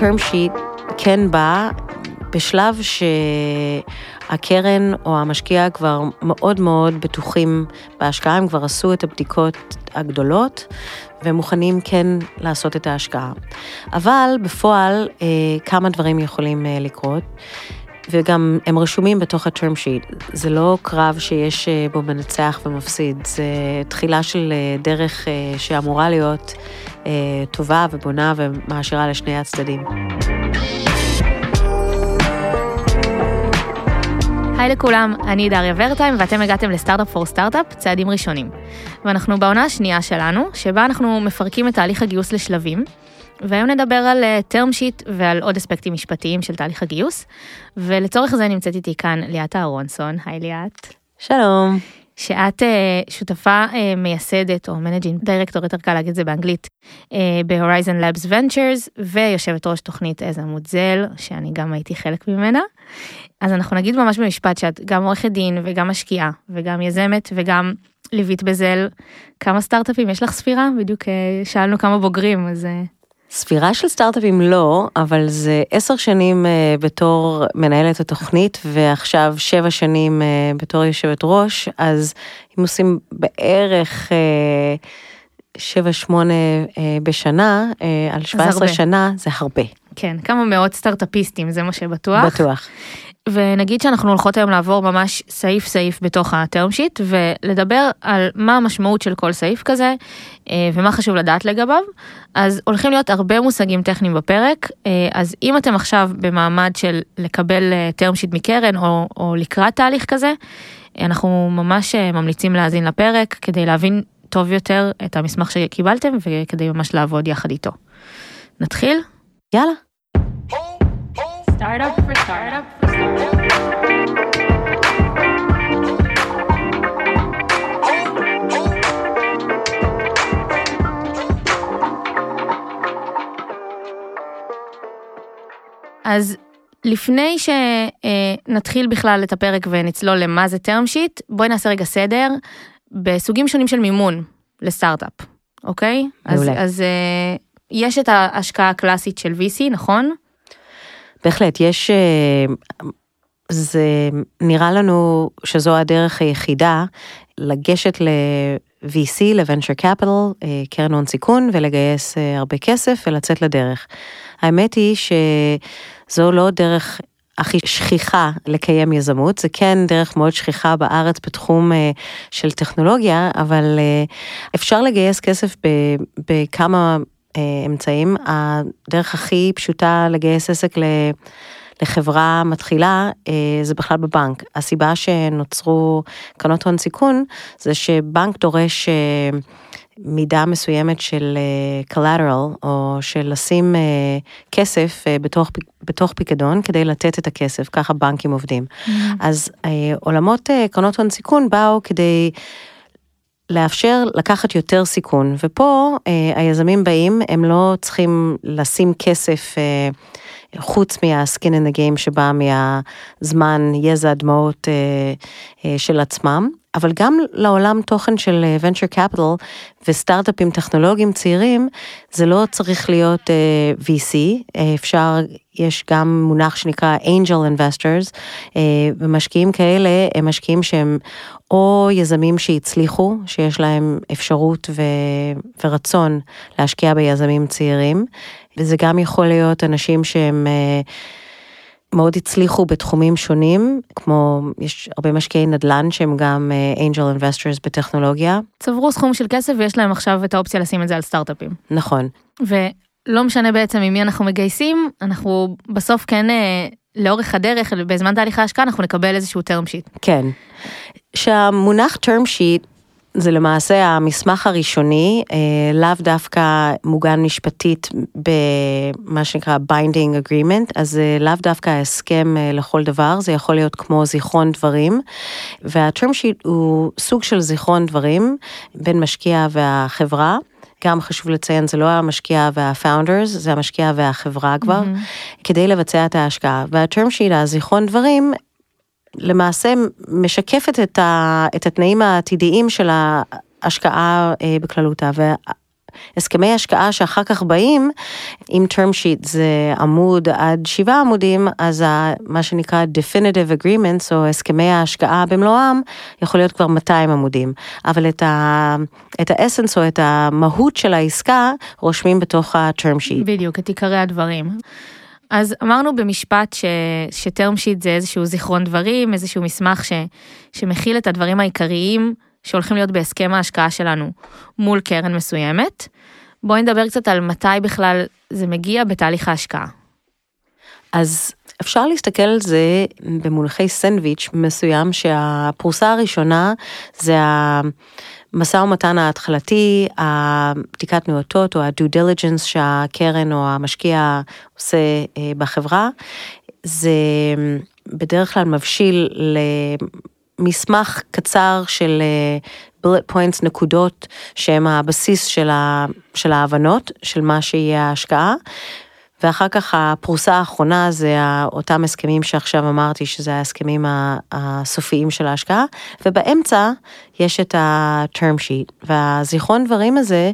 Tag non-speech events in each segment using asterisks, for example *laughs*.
term sheet כן בא בשלב שהקרן או המשקיע כבר מאוד מאוד בטוחים בהשקעה, הם כבר עשו את הבדיקות הגדולות ומוכנים כן לעשות את ההשקעה. אבל בפועל אה, כמה דברים יכולים אה, לקרות. וגם הם רשומים בתוך ה-term sheet. זה לא קרב שיש אה, בו מנצח ומפסיד, זה תחילה של דרך שאמורה להיות טובה ובונה ומעשירה לשני הצדדים. היי לכולם, אני דריה ורטיים ואתם הגעתם לסטארט-אפ פור סטארט-אפ, צעדים ראשונים. ואנחנו בעונה השנייה שלנו, שבה אנחנו מפרקים את תהליך הגיוס לשלבים, והיום נדבר על term sheet ועל עוד אספקטים משפטיים של תהליך הגיוס, ולצורך זה נמצאת איתי כאן ליאת אהרונסון, היי ליאת. שלום. שאת uh, שותפה uh, מייסדת או managing director, יותר קל להגיד את זה באנגלית, uh, ב- Horizen Labs Ventures, ויושבת ראש תוכנית היזמות Zell, שאני גם הייתי חלק ממנה. אז אנחנו נגיד ממש במשפט שאת גם עורכת דין וגם משקיעה וגם יזמת וגם ליווית ב-Zell. כמה סטארט-אפים יש לך ספירה? בדיוק שאלנו כמה בוגרים, אז... ספירה של סטארט-אפים לא, אבל זה עשר שנים uh, בתור מנהלת התוכנית ועכשיו שבע שנים uh, בתור יושבת ראש, אז אם עושים בערך uh, שבע שמונה uh, בשנה, uh, על שבע עשרה שנה, זה הרבה. כן, כמה מאות סטארט-אפיסטים, זה מה שבטוח. בטוח. ונגיד שאנחנו הולכות היום לעבור ממש סעיף סעיף בתוך הטרם שיט ולדבר על מה המשמעות של כל סעיף כזה אה, ומה חשוב לדעת לגביו. אז הולכים להיות הרבה מושגים טכניים בפרק, אה, אז אם אתם עכשיו במעמד של לקבל טרם שיט מקרן או, או לקראת תהליך כזה, אנחנו ממש אה, ממליצים להאזין לפרק כדי להבין טוב יותר את המסמך שקיבלתם וכדי ממש לעבוד יחד איתו. נתחיל? יאללה. Startup for startup for startup. אז לפני שנתחיל בכלל את הפרק ונצלול למה זה term sheet, בואי נעשה רגע סדר בסוגים שונים של מימון לסטארט-אפ, אוקיי? מעולה. אז, אז יש את ההשקעה הקלאסית של VC, נכון? בהחלט, יש, אה, זה נראה לנו שזו הדרך היחידה לגשת ל-VC, ל-Venture Capital, אה, קרן הון סיכון, ולגייס אה, הרבה כסף ולצאת לדרך. האמת היא שזו לא דרך הכי שכיחה לקיים יזמות, זה כן דרך מאוד שכיחה בארץ בתחום של טכנולוגיה, אבל אפשר לגייס כסף בכמה אמצעים. הדרך הכי פשוטה לגייס עסק לחברה מתחילה אה, זה בכלל בבנק. הסיבה שנוצרו קרנות הון סיכון זה שבנק דורש אה, מידה מסוימת של collateral או של לשים כסף בתוך, בתוך פיקדון כדי לתת את הכסף, ככה בנקים עובדים. Mm-hmm. אז עולמות קרנות הון סיכון באו כדי לאפשר לקחת יותר סיכון, ופה אה, היזמים באים, הם לא צריכים לשים כסף אה, חוץ in the game שבא מהזמן, יזע, דמעות אה, אה, של עצמם, אבל גם לעולם תוכן של אה, venture capital וסטארט-אפים טכנולוגיים צעירים, זה לא צריך להיות uh, אה, VC, אה, אפשר, יש גם מונח שנקרא angel investors, uh, ומשקיעים כאלה הם משקיעים שהם או יזמים שהצליחו, שיש להם אפשרות ו... ורצון להשקיע ביזמים צעירים, וזה גם יכול להיות אנשים שהם... Uh, מאוד הצליחו בתחומים שונים, כמו יש הרבה משקיעי נדל"ן שהם גם angel uh, investors בטכנולוגיה. צברו סכום של כסף ויש להם עכשיו את האופציה לשים את זה על סטארט-אפים. נכון. ולא משנה בעצם עם מי אנחנו מגייסים, אנחנו בסוף כן uh, לאורך הדרך, בזמן תהליך ההשקעה אנחנו נקבל איזשהו term sheet. כן. שהמונח term sheet זה למעשה המסמך הראשוני, אה, לאו דווקא מוגן משפטית במה שנקרא binding agreement, אז זה לאו דווקא הסכם אה, לכל דבר, זה יכול להיות כמו זיכרון דברים, וה-term sheet הוא סוג של זיכרון דברים בין משקיע והחברה. גם חשוב לציין, זה לא המשקיע והפאונדרס, זה המשקיע והחברה כבר, mm-hmm. כדי לבצע את ההשקעה. וה-term sheet, הזיכרון דברים, למעשה משקפת את, ה, את התנאים העתידיים של ההשקעה אה, בכללותה. הסכמי השקעה שאחר כך באים, אם term sheet זה עמוד עד שבעה עמודים, אז מה שנקרא definitive agreements או הסכמי ההשקעה במלואם, יכול להיות כבר 200 עמודים. אבל את, ה, את האסנס או את המהות של העסקה רושמים בתוך ה-term sheet. בדיוק, את עיקרי הדברים. אז אמרנו במשפט ש, שטרם שיט זה איזשהו זיכרון דברים, איזשהו מסמך ש, שמכיל את הדברים העיקריים שהולכים להיות בהסכם ההשקעה שלנו מול קרן מסוימת. בואי נדבר קצת על מתי בכלל זה מגיע בתהליך ההשקעה. אז אפשר להסתכל על זה במונחי סנדוויץ' מסוים שהפרוסה הראשונה זה המשא ומתן ההתחלתי, הבדיקת נאותות או ה-due diligence שהקרן או המשקיע עושה אה, בחברה. זה בדרך כלל מבשיל למסמך קצר של bullet points נקודות שהם הבסיס של, ה, של ההבנות של מה שיהיה ההשקעה. ואחר כך הפרוסה האחרונה זה אותם הסכמים שעכשיו אמרתי שזה ההסכמים הסופיים של ההשקעה, ובאמצע יש את ה-term sheet, והזיכרון דברים הזה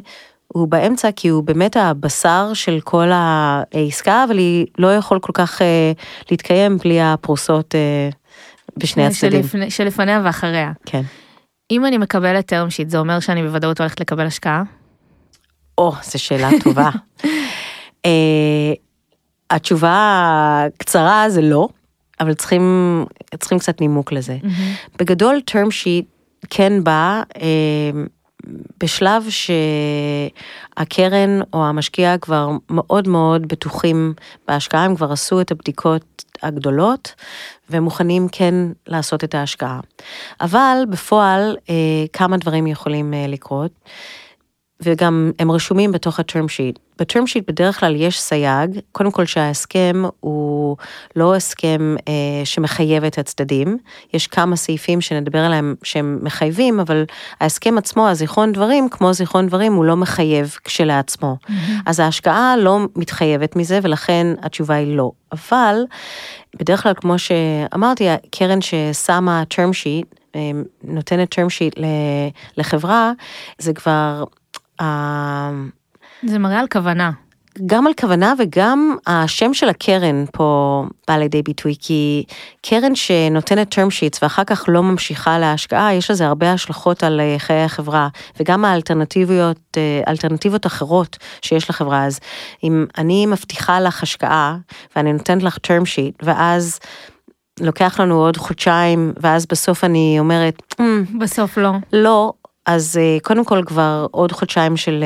הוא באמצע כי הוא באמת הבשר של כל העסקה, אבל היא לא יכול כל כך אה, להתקיים בלי הפרוסות אה, בשני הצדדים. שלפני, שלפניה ואחריה. כן. אם אני מקבלת term sheet, זה אומר שאני בוודאות הולכת לקבל השקעה? או, זו שאלה טובה. *laughs* Uh, התשובה הקצרה זה לא, אבל צריכים, צריכים קצת נימוק לזה. Mm-hmm. בגדול, term sheet כן בא uh, בשלב שהקרן או המשקיע כבר מאוד מאוד בטוחים בהשקעה, הם כבר עשו את הבדיקות הגדולות ומוכנים כן לעשות את ההשקעה. אבל בפועל uh, כמה דברים יכולים לקרות. וגם הם רשומים בתוך ה-term sheet. ב-term sheet בדרך כלל יש סייג, קודם כל שההסכם הוא לא הסכם אה, שמחייב את הצדדים, יש כמה סעיפים שנדבר עליהם שהם מחייבים, אבל ההסכם עצמו, הזיכרון דברים, כמו זיכרון דברים, הוא לא מחייב כשלעצמו. Mm-hmm. אז ההשקעה לא מתחייבת מזה, ולכן התשובה היא לא. אבל בדרך כלל, כמו שאמרתי, הקרן ששמה term sheet, אה, נותנת term sheet לחברה, זה כבר זה מראה על כוונה. גם על כוונה וגם השם של הקרן פה בא לידי ביטוי, כי קרן שנותנת term sheets ואחר כך לא ממשיכה להשקעה, יש לזה הרבה השלכות על אה, חיי החברה, וגם האלטרנטיביות, אה, אלטרנטיבות אחרות שיש לחברה. אז אם אני מבטיחה לך השקעה, ואני נותנת לך term sheet, ואז... לוקח לנו עוד חודשיים, ואז בסוף אני אומרת, mm, בסוף לא. לא, אז אה, קודם כל כבר עוד חודשיים של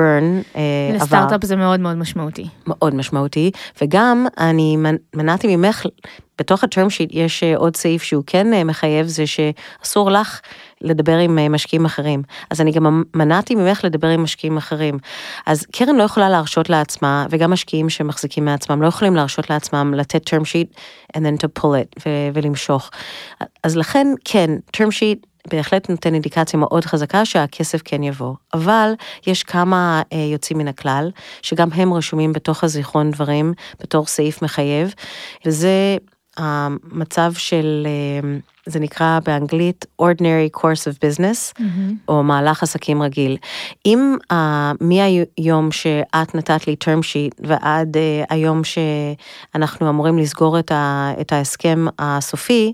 burn עבר. לסטארט-אפ זה מאוד מאוד משמעותי. מאוד משמעותי, וגם אני מנעתי ממך, בתוך ה-term sheet יש אה, עוד סעיף שהוא כן אה, מחייב, זה שאסור לך לדבר עם משקיעים אחרים. אז אני גם מנעתי ממך לדבר עם משקיעים אחרים. אז קרן לא יכולה להרשות לעצמה, וגם משקיעים שמחזיקים מעצמם לא יכולים להרשות לעצמם לתת term sheet and then to pull it ולמשוך. אז לכן כן, term sheet בהחלט נותן אינדיקציה מאוד חזקה שהכסף כן יבוא. אבל יש כמה אה, יוצאים מן הכלל, שגם הם רשומים בתוך הזיכרון דברים, בתור סעיף מחייב, וזה המצב של, אה, זה נקרא באנגלית ordinary course of business, mm-hmm. או מהלך עסקים רגיל. אם uh, מהיום שאת נתת לי term sheet ועד uh, היום שאנחנו אמורים לסגור את, ה, את ההסכם הסופי,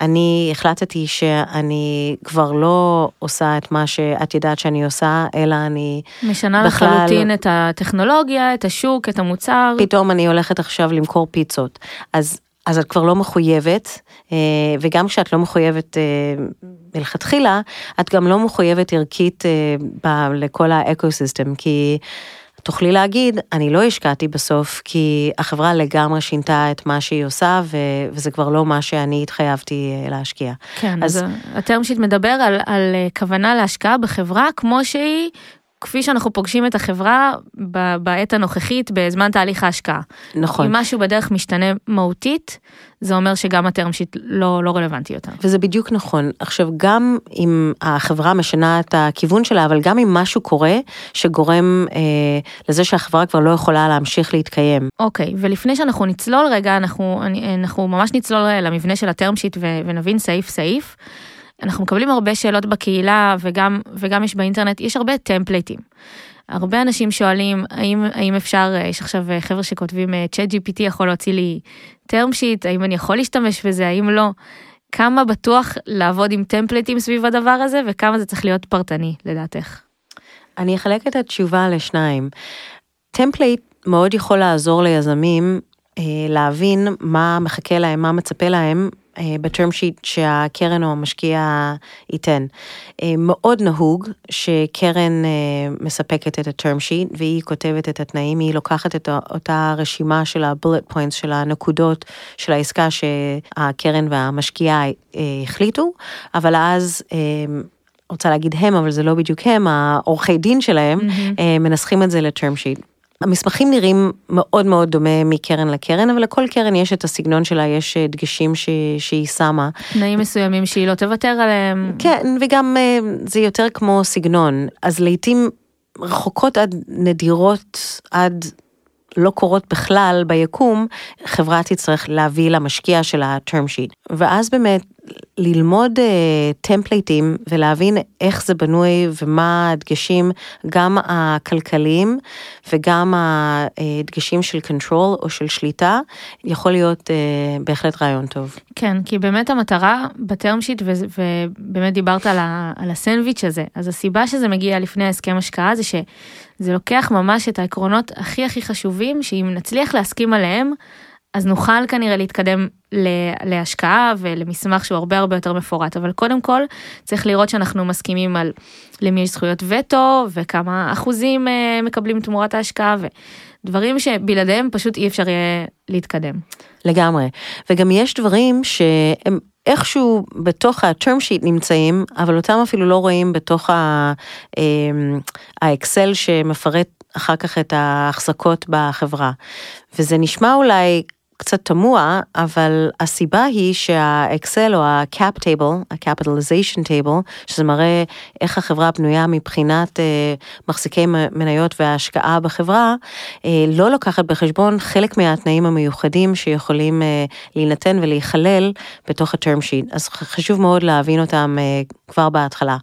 אני החלטתי שאני כבר לא עושה את מה שאת יודעת שאני עושה, אלא אני משנה בכלל... משנה לחלוטין את הטכנולוגיה, את השוק, את המוצר. פתאום אני הולכת עכשיו למכור פיצות. אז אז את כבר לא מחויבת, אה, וגם כשאת לא מחויבת אה, מלכתחילה, את גם לא מחויבת ערכית אה, לכל ה-ecosystem, כי תוכלי להגיד, אני לא השקעתי בסוף, כי החברה לגמרי שינתה את מה שהיא עושה, וזה כבר לא מה שאני התחייבתי להשקיע. כן, אז, אז ה-term sheet מדבר על, על כוונה להשקעה בחברה כמו שהיא כפי שאנחנו פוגשים את החברה בעת הנוכחית בזמן תהליך ההשקעה. נכון. אם משהו בדרך משתנה מהותית, זה אומר שגם הטרם שיט לא, לא רלוונטי יותר. וזה בדיוק נכון. עכשיו, גם אם החברה משנה את הכיוון שלה, אבל גם אם משהו קורה שגורם אה, לזה שהחברה כבר לא יכולה להמשיך להתקיים. אוקיי, ולפני שאנחנו נצלול רגע, אנחנו, אנחנו ממש נצלול למבנה של הטרם שיט ונבין סעיף סעיף. אנחנו מקבלים הרבה שאלות בקהילה וגם, וגם יש באינטרנט, יש הרבה טמפלייטים. הרבה אנשים שואלים האם, האם אפשר, יש עכשיו חבר'ה שכותבים ChatGPT יכול להוציא לי term sheet, האם אני יכול להשתמש בזה, האם לא. כמה בטוח לעבוד עם template ים סביב הדבר הזה וכמה זה צריך להיות פרטני לדעתך. אני אחלק את התשובה לשניים. template מאוד יכול לעזור ליזמים אה, להבין מה מחכה להם, מה מצפה להם אה, ב-term sheet שהקרן או המשקיע ייתן. אה, מאוד נהוג שקרן מספקת את ה-term sheet והיא כותבת את התנאים, היא לוקחת את אותה רשימה של ה-bullet points, של הנקודות של העסקה שהקרן והמשקיע החליטו, אבל אז רוצה להגיד הם, אבל זה לא בדיוק הם, העורכי דין שלהם, mm-hmm. מנסחים את זה ל-term sheet. המסמכים נראים מאוד מאוד דומה מקרן לקרן, אבל לכל קרן יש את הסגנון שלה, יש אה, דגשים ש... שהיא שמה. תנאים מסוימים שהיא לא תוותר עליהם. כן, וגם אה, זה יותר כמו סגנון, אז לעיתים רחוקות עד נדירות, עד לא קורות בכלל ביקום, חברה תצטרך להביא למשקיע של ה-term sheet. ואז באמת ללמוד טמפלייטים uh, ולהבין איך זה בנוי ומה הדגשים, גם הכלכליים וגם הדגשים של control או של שליטה, יכול להיות uh, בהחלט רעיון טוב. כן, כי באמת המטרה בטרם שיט, ובאמת דיברת על, ה, על הסנדוויץ' הזה, אז הסיבה שזה מגיע לפני ההסכם השקעה זה שזה לוקח ממש את העקרונות הכי הכי חשובים, שאם נצליח להסכים עליהם, אז נוכל כנראה להתקדם להשקעה ולמסמך שהוא הרבה הרבה יותר מפורט, אבל קודם כל צריך לראות שאנחנו מסכימים על למי יש זכויות וטו וכמה אחוזים אה, מקבלים תמורת ההשקעה ודברים שבלעדיהם פשוט אי אפשר יהיה להתקדם. לגמרי, וגם יש דברים שהם איכשהו בתוך ה-term sheet נמצאים, אבל אותם אפילו לא רואים בתוך האקסל שמפרט אחר כך את ההחזקות בחברה. וזה נשמע אולי קצת תמוה, אבל הסיבה היא שהאקסל או ה-cap table, ה-capitalization table, שזה מראה איך החברה בנויה מבחינת אה, מחזיקי מניות וההשקעה בחברה, אה, לא לוקחת בחשבון חלק מהתנאים המיוחדים שיכולים אה, להינתן ולהיכלל בתוך ה-term sheet, אז חשוב מאוד להבין אותם אה, כבר בהתחלה.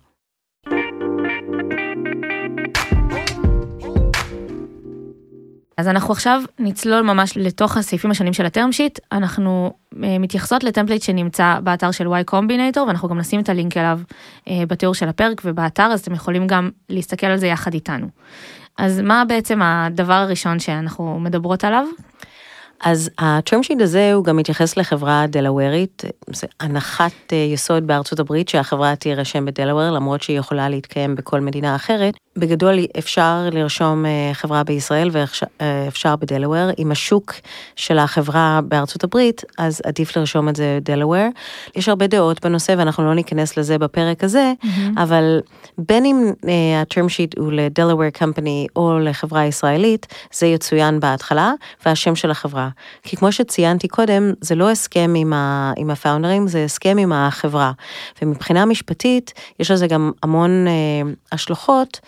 אז אנחנו עכשיו נצלול ממש לתוך הסעיפים השונים של ה-term sheet, אנחנו אה, מתייחסות ל-template שנמצא באתר של Y Combinator ואנחנו גם נשים את הלינק אליו אה, בתיאור של הפרק ובאתר אז אתם יכולים גם להסתכל על זה יחד איתנו. אז מה בעצם הדבר הראשון שאנחנו מדברות עליו? אז ה-term sheet הזה הוא גם מתייחס לחברה דלאוורית, זה הנחת אה, יסוד בארצות הברית שהחברה תירשם בדלאוור למרות שהיא יכולה להתקיים בכל מדינה אחרת. בגדול אפשר לרשום אה, חברה בישראל ואפשר אה, בדלאוור. עם השוק של החברה בארצות הברית, אז עדיף לרשום את זה בדלאוור. יש הרבה דעות בנושא ואנחנו לא ניכנס לזה בפרק הזה, mm-hmm. אבל בין אם ה-term sheet הוא לדלאוור קמפני או לחברה ישראלית, זה יצוין בהתחלה והשם של החברה. כי כמו שציינתי קודם, זה לא הסכם עם, ה, עם הפאונדרים, זה הסכם עם החברה. ומבחינה משפטית, יש לזה גם המון אה, השלכות.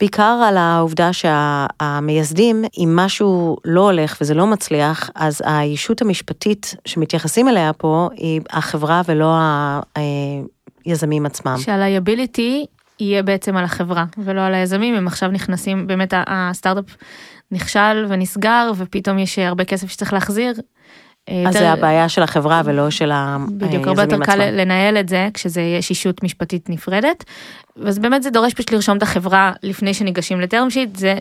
בעיקר על העובדה שהמייסדים, אם משהו לא הולך וזה לא מצליח, אז הישות המשפטית שמתייחסים אליה פה היא החברה ולא היזמים עצמם. שה-liability יהיה בעצם על החברה ולא על היזמים, הם עכשיו נכנסים, באמת הסטארט-אפ נכשל ונסגר ופתאום יש הרבה כסף שצריך להחזיר. אה, אז יותר... זה הבעיה של החברה ולא של היזמים עצמם. בדיוק, הרבה יותר קל לנהל את זה כשזה יש ישות משפטית נפרדת. אז באמת זה דורש פשוט לרשום את החברה לפני שניגשים ל-term sheet, זה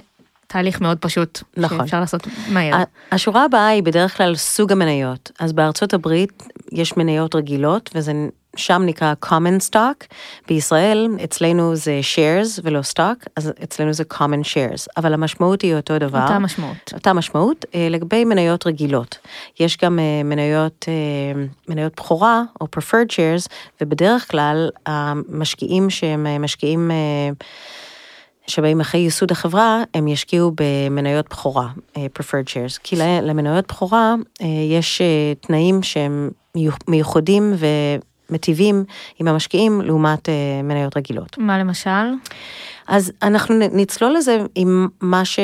תהליך מאוד פשוט, נכון. שאפשר לעשות מהר. השורה הבאה היא בדרך כלל סוג המניות. אז בארצות הברית יש מניות רגילות וזה שם נקרא common stock, בישראל אצלנו זה shares ולא stock, אז אצלנו זה common shares, אבל המשמעות היא אותו דבר. אותה משמעות. אותה משמעות, אה, לגבי מניות רגילות. יש גם אה, מניות, אה, מניות בכורה או preferred shares, ובדרך כלל המשקיעים שהם משקיעים שבאים אחרי ייסוד החברה, הם ישקיעו במניות בכורה, preferred shares, כי למניות בכורה יש תנאים שהם מיוחדים ו... מטיבים עם המשקיעים לעומת אה, מניות רגילות. מה למשל? אז אנחנו נצלול לזה עם מה, ש...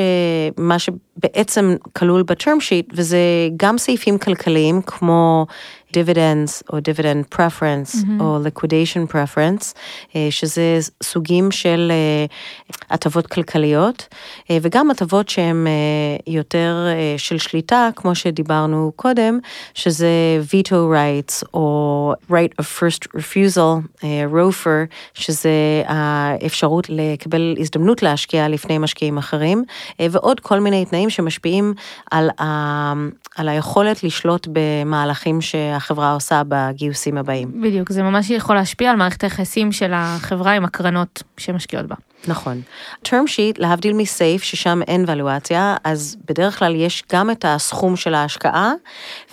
מה בעצם כלול בטרם שיט, וזה גם סעיפים כלכליים כמו dividends או dividend preference mm-hmm. או liquidation preference, אה, שזה סוגים של אה, הטבות כלכליות, אה, וגם הטבות שהן יותר של שליטה, כמו שדיברנו קודם, שזה veto rights או right of first refusal, ROFR, שזה האפשרות לקבל הזדמנות להשקיע לפני משקיעים אחרים, ועוד כל מיני תנאים שמשפיעים על, על היכולת לשלוט במהלכים שה... שהחברה עושה בגיוסים הבאים. בדיוק, זה ממש יכול להשפיע על מערכת היחסים של החברה עם הקרנות שמשקיעות בה. נכון. term sheet, להבדיל מסייף, ששם אין ולואציה, אז בדרך כלל יש גם את הסכום של ההשקעה,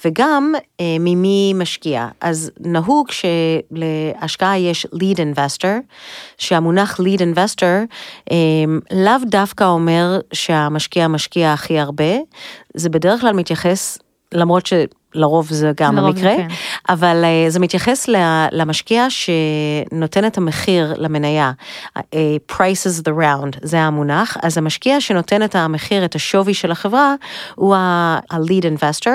וגם אה, ממי משקיע. אז נהוג שלהשקעה יש lead investor, שהמונח lead investor אה, לאו דווקא אומר שהמשקיע משקיע הכי הרבה, זה בדרך כלל מתייחס, למרות ש... לרוב זה גם לרוב המקרה, כן. אבל uh, זה מתייחס למשקיע שנותן את המחיר למניה, uh, prices the round, זה המונח, אז המשקיע שנותן את המחיר, את השווי של החברה, הוא ה-lead investor,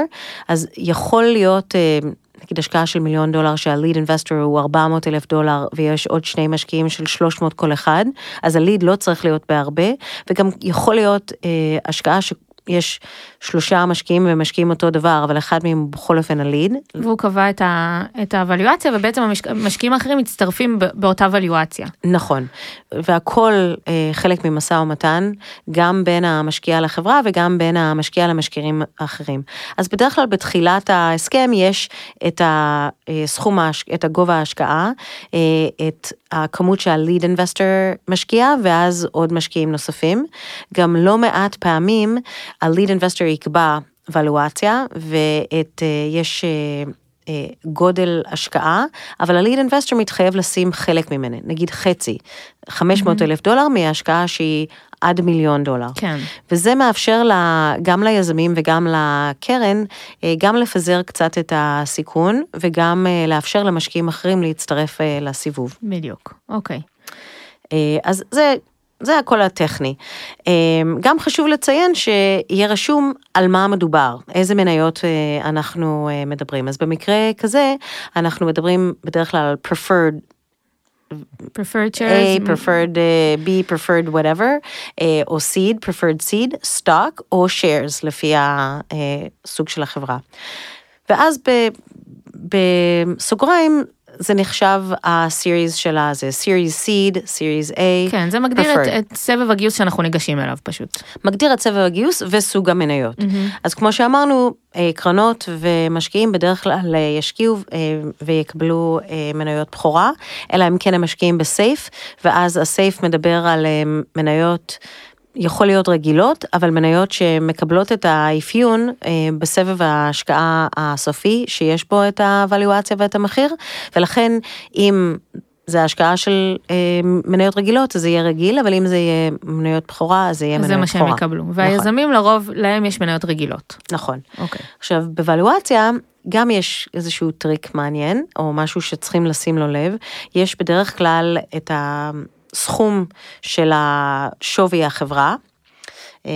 אז יכול להיות... Uh, נגיד השקעה של מיליון דולר שהליד אינבסטור הוא 400 אלף דולר ויש עוד שני משקיעים של 300 כל אחד, אז הליד לא צריך להיות בהרבה, וגם יכול להיות אה, השקעה ש... יש שלושה משקיעים ומשקיעים אותו דבר, אבל אחד מהם הוא בכל אופן הליד. והוא קבע את, ה, את הוואליואציה, ובעצם המשקיעים האחרים מצטרפים באותה וואליואציה. נכון, והכל אה, חלק ממשא ומתן, גם בין המשקיע לחברה וגם בין המשקיע למשקיעים האחרים. אז בדרך כלל בתחילת ההסכם יש את הסכום, את הגובה ההשקעה, אה, את הכמות שהליד אינבסטור משקיע, ואז עוד משקיעים נוספים. גם לא מעט פעמים הליד אינבסטור יקבע ולואציה, ויש אה, אה, גודל השקעה, אבל הליד אינבסטור מתחייב לשים חלק ממנה, נגיד חצי, 500 אלף דולר מהשקעה שהיא עד מיליון דולר. כן. וזה מאפשר לה, גם ליזמים וגם לקרן, אה, גם לפזר קצת את הסיכון, וגם לאפשר למשקיעים אחרים להצטרף לסיבוב. בדיוק, אוקיי. אז זה זה הכל הטכני. אמ, גם חשוב לציין שיהיה רשום על מה מדובר, איזה מניות אה, אנחנו אה, מדברים. אז במקרה כזה, אנחנו מדברים בדרך כלל על preferred preferred shares, A, preferred uh, B, preferred whatever, uh, או seed, preferred seed, stock או shares לפי הסוג של החברה. ואז בסוגריים זה נחשב הסיריז שלה, זה סיריז סיד, סיריז A. כן, זה מגדיר את, את סבב הגיוס שאנחנו ניגשים אליו פשוט. מגדיר את סבב הגיוס וסוג המניות. Mm-hmm. אז כמו שאמרנו, אה, קרנות ומשקיעים בדרך כלל אה, ישקיעו אה, ויקבלו מניות בכורה, אלא אם כן הם משקיעים בסייף, ואז הסייף מדבר על מניות. יכול להיות רגילות, אבל מניות שמקבלות את האפיון אה, בסבב ההשקעה הסופי, שיש בו את הוואליואציה ואת המחיר, ולכן אם זה השקעה של אה, מניות רגילות, אז זה יהיה רגיל, אבל אם זה יהיה מניות בכורה, אז זה יהיה מניות בכורה. זה מה שהם יקבלו. נכון. והיזמים לרוב, להם יש מניות רגילות. נכון. אוקיי. עכשיו, בוואלואציה, גם יש איזשהו טריק מעניין, או משהו שצריכים לשים לו לב. יש בדרך כלל את ה... הסכום של השווי החברה, אה,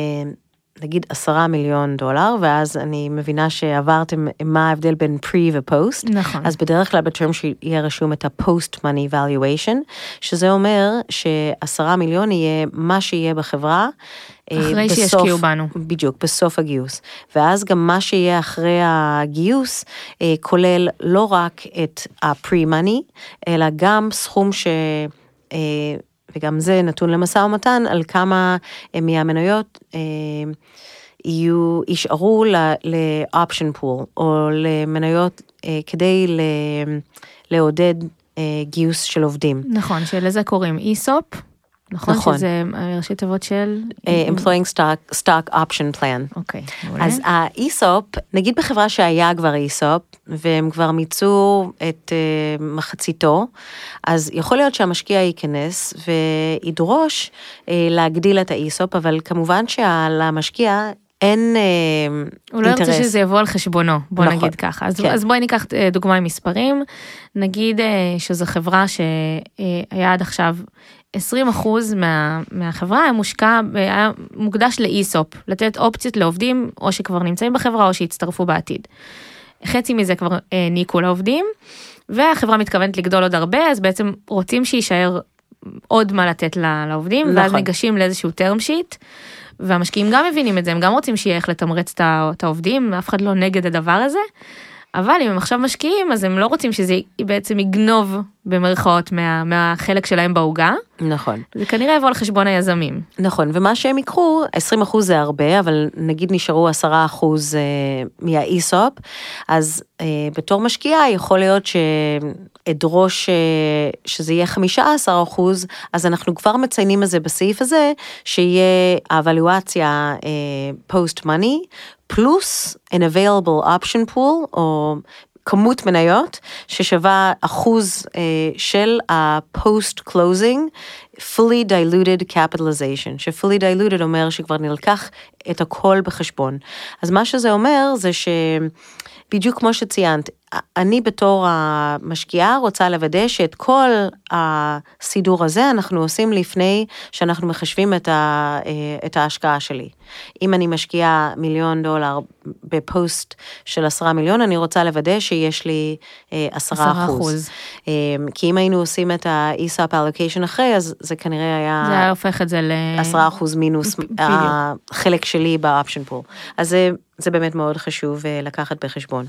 נגיד עשרה מיליון דולר, ואז אני מבינה שעברתם מה ההבדל בין pre ו-post. נכון. אז בדרך כלל בטרם שיהיה רשום את ה-post money valuation, שזה אומר שעשרה מיליון יהיה מה שיהיה בחברה. אה, אחרי בסוף, שישקיעו בנו. בדיוק, בסוף הגיוס. ואז גם מה שיהיה אחרי הגיוס, אה, כולל לא רק את ה-pre-money, אלא גם סכום ש... אה, וגם זה נתון למשא ומתן, על כמה אה, מהמניות אה, יהיו, יישארו ל-option pool, או למניות כדי לעודד גיוס של עובדים. נכון, שלזה קוראים ESOP. נכון, נכון, שזה ראשי תיבות של... Uh, employing stock, stock option plan. אוקיי, okay. אז ה-ESOP, נגיד בחברה שהיה כבר ESOP, והם כבר מיצו את uh, מחציתו, אז יכול להיות שהמשקיע ייכנס וידרוש uh, להגדיל את ה-ESOP, אבל כמובן שלמשקיע אין אינטרס. הוא לא ירצה שזה יבוא על חשבונו, בוא נכון, נגיד ככה. אז, כן. אז בואי ניקח דוגמה עם מספרים, נגיד שזו חברה שהיה עד עכשיו 20% מה, מהחברה היה מושקע, היה מוקדש לאיסופ, לתת אופציות לעובדים או שכבר נמצאים בחברה או שיצטרפו בעתיד. חצי מזה כבר העניקו לעובדים, והחברה מתכוונת לגדול עוד הרבה, אז בעצם רוצים שיישאר עוד מה לתת לעובדים, נכון. ואז ניגשים לאיזשהו term sheet. והמשקיעים גם מבינים את זה, הם גם רוצים שיהיה איך לתמרץ את העובדים, אף אחד לא נגד הדבר הזה. אבל אם הם עכשיו משקיעים אז הם לא רוצים שזה בעצם יגנוב במרכאות מה, מהחלק שלהם בעוגה. נכון. זה כנראה יבוא על חשבון היזמים. נכון, ומה שהם ייקחו, 20% זה הרבה, אבל נגיד נשארו 10% אה, מהאיסופ, אז אה, בתור משקיעה יכול להיות שאדרוש אה, שזה יהיה 15%, אז אנחנו כבר מציינים את זה בסעיף הזה, שיהיה האבלואציה פוסט מאני, פלוס an available option pool, או כמות מניות ששווה אחוז uh, של ה-post closing fully diluted capitalization, ש-fully diluted אומר שכבר נלקח את הכל בחשבון. אז מה שזה אומר זה שבדיוק כמו שציינת, אני בתור המשקיעה רוצה לוודא שאת כל הסידור הזה אנחנו עושים לפני שאנחנו מחשבים את, ה, את ההשקעה שלי. אם אני משקיעה מיליון דולר בפוסט של עשרה מיליון, אני רוצה לוודא שיש לי עשרה אחוז. אמ, כי אם היינו עושים את ה-ESOP allocation אחרי, אז זה כנראה היה... זה היה הופך את זה ל... עשרה אחוז מינוס *laughs* החלק שלי באופשן פול. אז זה, זה באמת מאוד חשוב אה, לקחת בחשבון.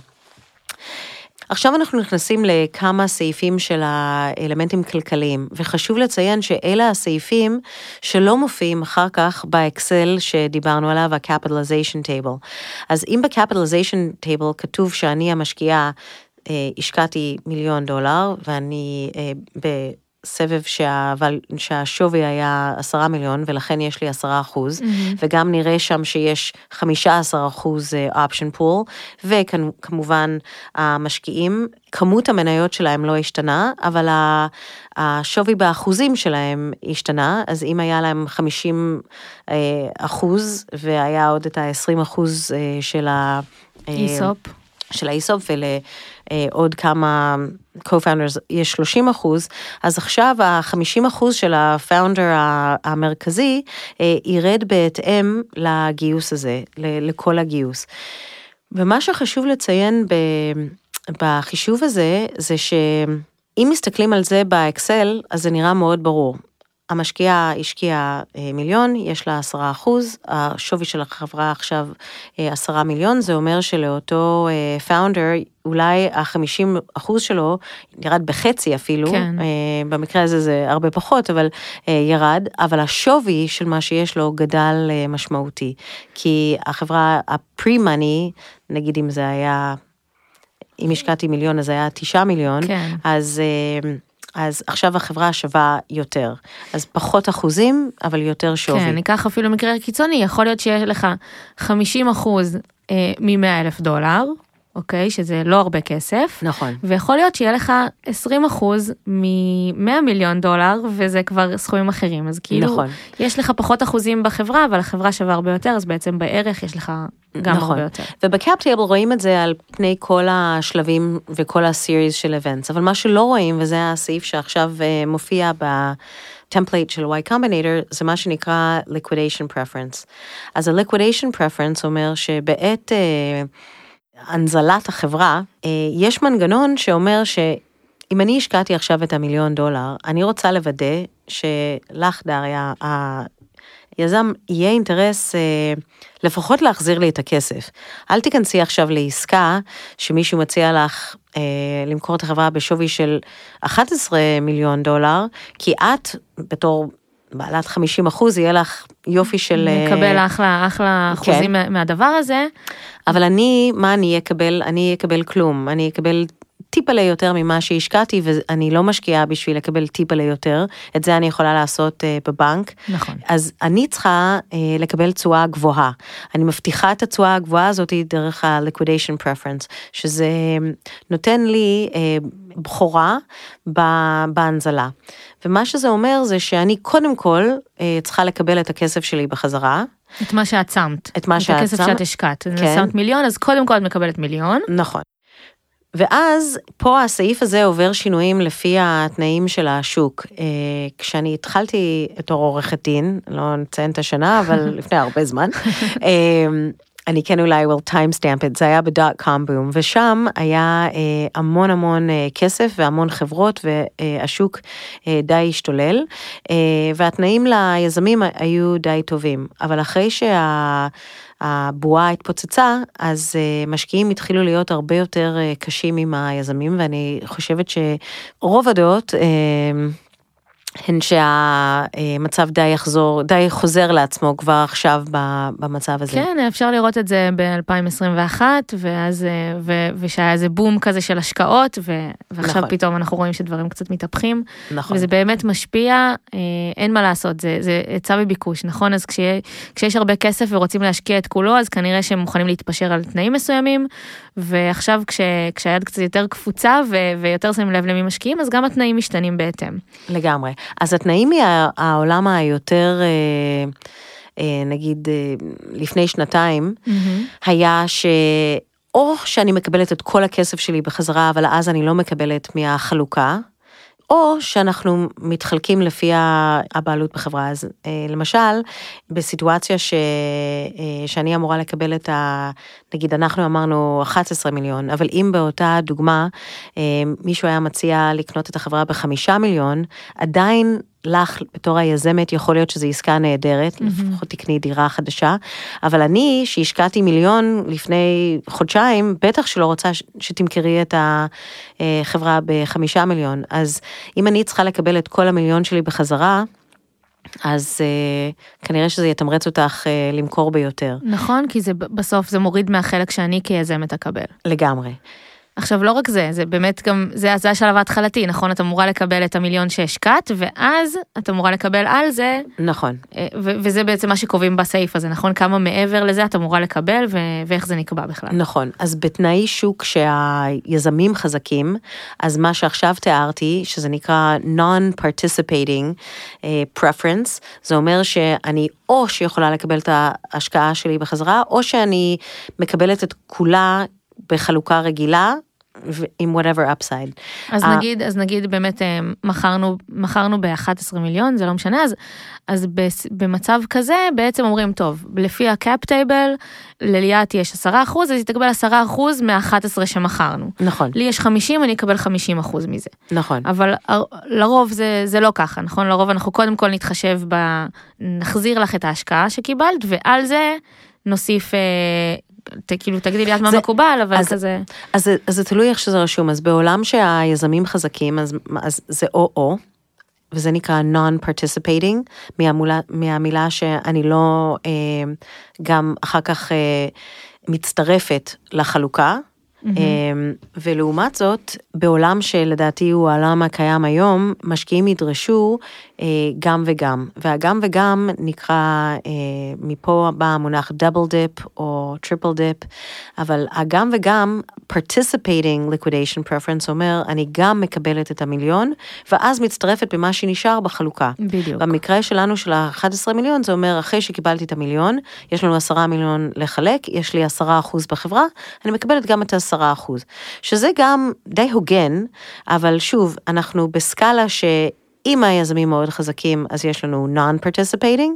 עכשיו אנחנו נכנסים לכמה סעיפים של האלמנטים כלכליים, וחשוב לציין שאלה הסעיפים שלא מופיעים אחר כך באקסל שדיברנו עליו, ה-capitalization table. אז אם ב-capitalization table כתוב שאני המשקיעה, אה, השקעתי מיליון דולר, ואני אה, סבב שה, שהשווי היה עשרה מיליון ולכן יש לי עשרה אחוז, mm-hmm. וגם נראה שם שיש חמישה עשר אחוז אופשן פול, וכמובן המשקיעים, כמות המניות שלהם לא השתנה, אבל השווי באחוזים שלהם השתנה, אז אם היה להם 50 אה, אחוז והיה עוד את ה-20 אחוז אה, של ה... איסופ. של האיסופ ולעוד כמה co-founders יש 30 אחוז, אז עכשיו ה-50 אחוז של הפאונדר המרכזי אה, ירד בהתאם לגיוס הזה, לכל הגיוס. ומה שחשוב לציין בחישוב הזה, זה שאם מסתכלים על זה באקסל, אז זה נראה מאוד ברור. המשקיעה השקיעה אה, מיליון, יש לה עשרה אחוז, השווי של החברה עכשיו אה, עשרה מיליון, זה אומר שלאותו פאונדר, אה, אולי החמישים אחוז שלו ירד בחצי אפילו, כן. במקרה הזה זה הרבה פחות, אבל ירד, אבל השווי של מה שיש לו גדל משמעותי, כי החברה הפרי-מאני, נגיד אם זה היה, אם השקעתי מיליון אז היה תשעה מיליון, כן. אז... אז עכשיו החברה שווה יותר. אז פחות אחוזים, אבל יותר שווי. כן, ניקח אפילו מקרה קיצוני, יכול להיות שיש לך 50 אחוז אה, מ-100 אלף דולר, אוקיי? שזה לא הרבה כסף. נכון. ויכול להיות שיהיה לך 20 אחוז מ-100 מיליון דולר, וזה כבר סכומים אחרים. אז כאילו, נכון. יש לך פחות אחוזים בחברה, אבל החברה שווה הרבה יותר, אז בעצם בערך יש לך גם נכון. הרבה יותר. וב-cap table רואים את זה על פני כל השלבים וכל הסיריז של אבנטס, אבל מה שלא רואים, וזה הסעיף שעכשיו uh, מופיע ב... template של Y Combinator זה מה שנקרא liquidation preference. אז ה-liquidation preference אומר שבעת uh, הנזלת החברה, אה, יש מנגנון שאומר שאם אני השקעתי עכשיו את המיליון דולר, אני רוצה לוודא שלך, דריה, היזם, יהיה אינטרס אה, לפחות להחזיר לי את הכסף. אל תיכנסי עכשיו לעסקה שמישהו מציע לך אה, למכור את החברה בשווי של 11 מיליון דולר, כי את, בתור בעלת 50 אחוז, יהיה לך יופי של... נקבל אחלה, אחלה כן. אחוזים מהדבר הזה. אבל אני, מה אני אקבל? אני אקבל כלום, אני אקבל טיפלה יותר ממה שהשקעתי ואני לא משקיעה בשביל לקבל טיפלה יותר, את זה אני יכולה לעשות uh, בבנק. נכון. אז אני צריכה uh, לקבל תשואה גבוהה. אני מבטיחה את התשואה הגבוהה הזאת דרך ה-liquidation preference, שזה נותן לי uh, בכורה בהנזלה. ומה שזה אומר זה שאני קודם כל uh, צריכה לקבל את הכסף שלי בחזרה. את מה שאת שמת. את מה שאת שמת. את הכסף שאת השקעת. כן. שמת מיליון, אז קודם כל את מקבלת מיליון. נכון. ואז פה הסעיף הזה עובר שינויים לפי התנאים של השוק. אה, כשאני התחלתי בתור עורכת דין, לא נציין את השנה, אבל *laughs* לפני הרבה זמן, אה, אני כן אולי will time stamp it, זה היה בדוט קום בום, ושם היה אה, המון המון אה, כסף והמון חברות והשוק אה, די השתולל, אה, והתנאים ליזמים היו די טובים, אבל אחרי שה... הבועה התפוצצה, אז uh, משקיעים התחילו להיות הרבה יותר uh, קשים עם היזמים, ואני חושבת שרוב הדעות, uh, הן שהמצב די יחזור, די חוזר לעצמו כבר עכשיו במצב הזה. כן, אפשר לראות את זה ב-2021, ואז, אה, ו, ושהיה איזה בום כזה של השקעות, ו, ועכשיו נכון. פתאום אנחנו רואים שדברים קצת מתהפכים. נכון. וזה באמת משפיע, אה, אין מה לעשות, זה, זה היצע וביקוש, נכון? אז כשיה, כשיש הרבה כסף ורוצים להשקיע את כולו, אז כנראה שהם מוכנים להתפשר על תנאים מסוימים, ועכשיו כש, כשהיד קצת יותר קפוצה ו, ויותר שמים לב למי משקיעים, אז גם התנאים משתנים בהתאם. לגמרי. אז התנאים מהעולם היותר, אה, אה, נגיד אה, לפני שנתיים, mm-hmm. היה ש... או שאני מקבלת את כל הכסף שלי בחזרה, אבל אז אני לא מקבלת מהחלוקה, או שאנחנו מתחלקים לפי הבעלות בחברה. אז למשל, בסיטואציה ש, שאני אמורה לקבל את ה... נגיד אנחנו אמרנו 11 מיליון, אבל אם באותה דוגמה מישהו היה מציע לקנות את החברה בחמישה מיליון, עדיין לך בתור היזמת יכול להיות שזו עסקה נהדרת, mm-hmm. לפחות תקני דירה חדשה, אבל אני שהשקעתי מיליון לפני חודשיים, בטח שלא רוצה שתמכרי את החברה בחמישה מיליון, אז אם אני צריכה לקבל את כל המיליון שלי בחזרה, אז uh, כנראה שזה יתמרץ אותך uh, למכור ביותר. נכון, כי זה בסוף זה מוריד מהחלק שאני כיזמת אקבל. לגמרי. עכשיו לא רק זה, זה באמת גם, זה, זה השלב ההתחלתי, נכון? את אמורה לקבל את המיליון שהשקעת, ואז את אמורה לקבל על זה. נכון. אה, ו- וזה בעצם מה שקובעים בסעיף הזה, נכון? כמה מעבר לזה את אמורה לקבל ו- ואיך זה נקבע בכלל. נכון, אז בתנאי שוק שהיזמים חזקים, אז מה שעכשיו תיארתי, שזה נקרא non-participating uh, preference, זה אומר שאני או שיכולה לקבל את ההשקעה שלי בחזרה, או שאני מקבלת את כולה בחלוקה רגילה, עם whatever upside. אז uh, נגיד, אז נגיד באמת אה, מכרנו, מכרנו ב-11 מיליון, זה לא משנה, אז, אז במצב כזה בעצם אומרים, טוב, לפי ה-cap table, לליאת יש 10 אחוז, אז היא תקבל 10 אחוז מה-11 שמכרנו. נכון. לי יש 50, אני אקבל 50 אחוז מזה. נכון. אבל לרוב זה, זה לא ככה, נכון? לרוב אנחנו קודם כל נתחשב ב... נחזיר לך את ההשקעה שקיבלת, ועל זה נוסיף אה, ת, כאילו תגידי לי את מה מקובל, אבל אז, כזה... אז, אז, אז זה תלוי איך שזה רשום, אז בעולם שהיזמים חזקים, אז, אז זה או-או, וזה נקרא non-participating, מהמילה שאני לא אה, גם אחר כך אה, מצטרפת לחלוקה. Mm-hmm. ולעומת זאת, בעולם שלדעתי הוא העולם הקיים היום, משקיעים ידרשו אה, גם וגם, והגם וגם נקרא, אה, מפה בא המונח double dip או triple dip, אבל הגם וגם, participating liquidation preference אומר, אני גם מקבלת את המיליון, ואז מצטרפת במה שנשאר בחלוקה. בדיוק. במקרה שלנו של ה-11 מיליון, זה אומר, אחרי שקיבלתי את המיליון, יש לנו 10 מיליון לחלק, יש לי 10 אחוז בחברה, אני מקבלת גם את ה-10 אחוז, שזה גם די הוגן, אבל שוב, אנחנו בסקאלה ש... אם היזמים מאוד חזקים, אז יש לנו non-participating,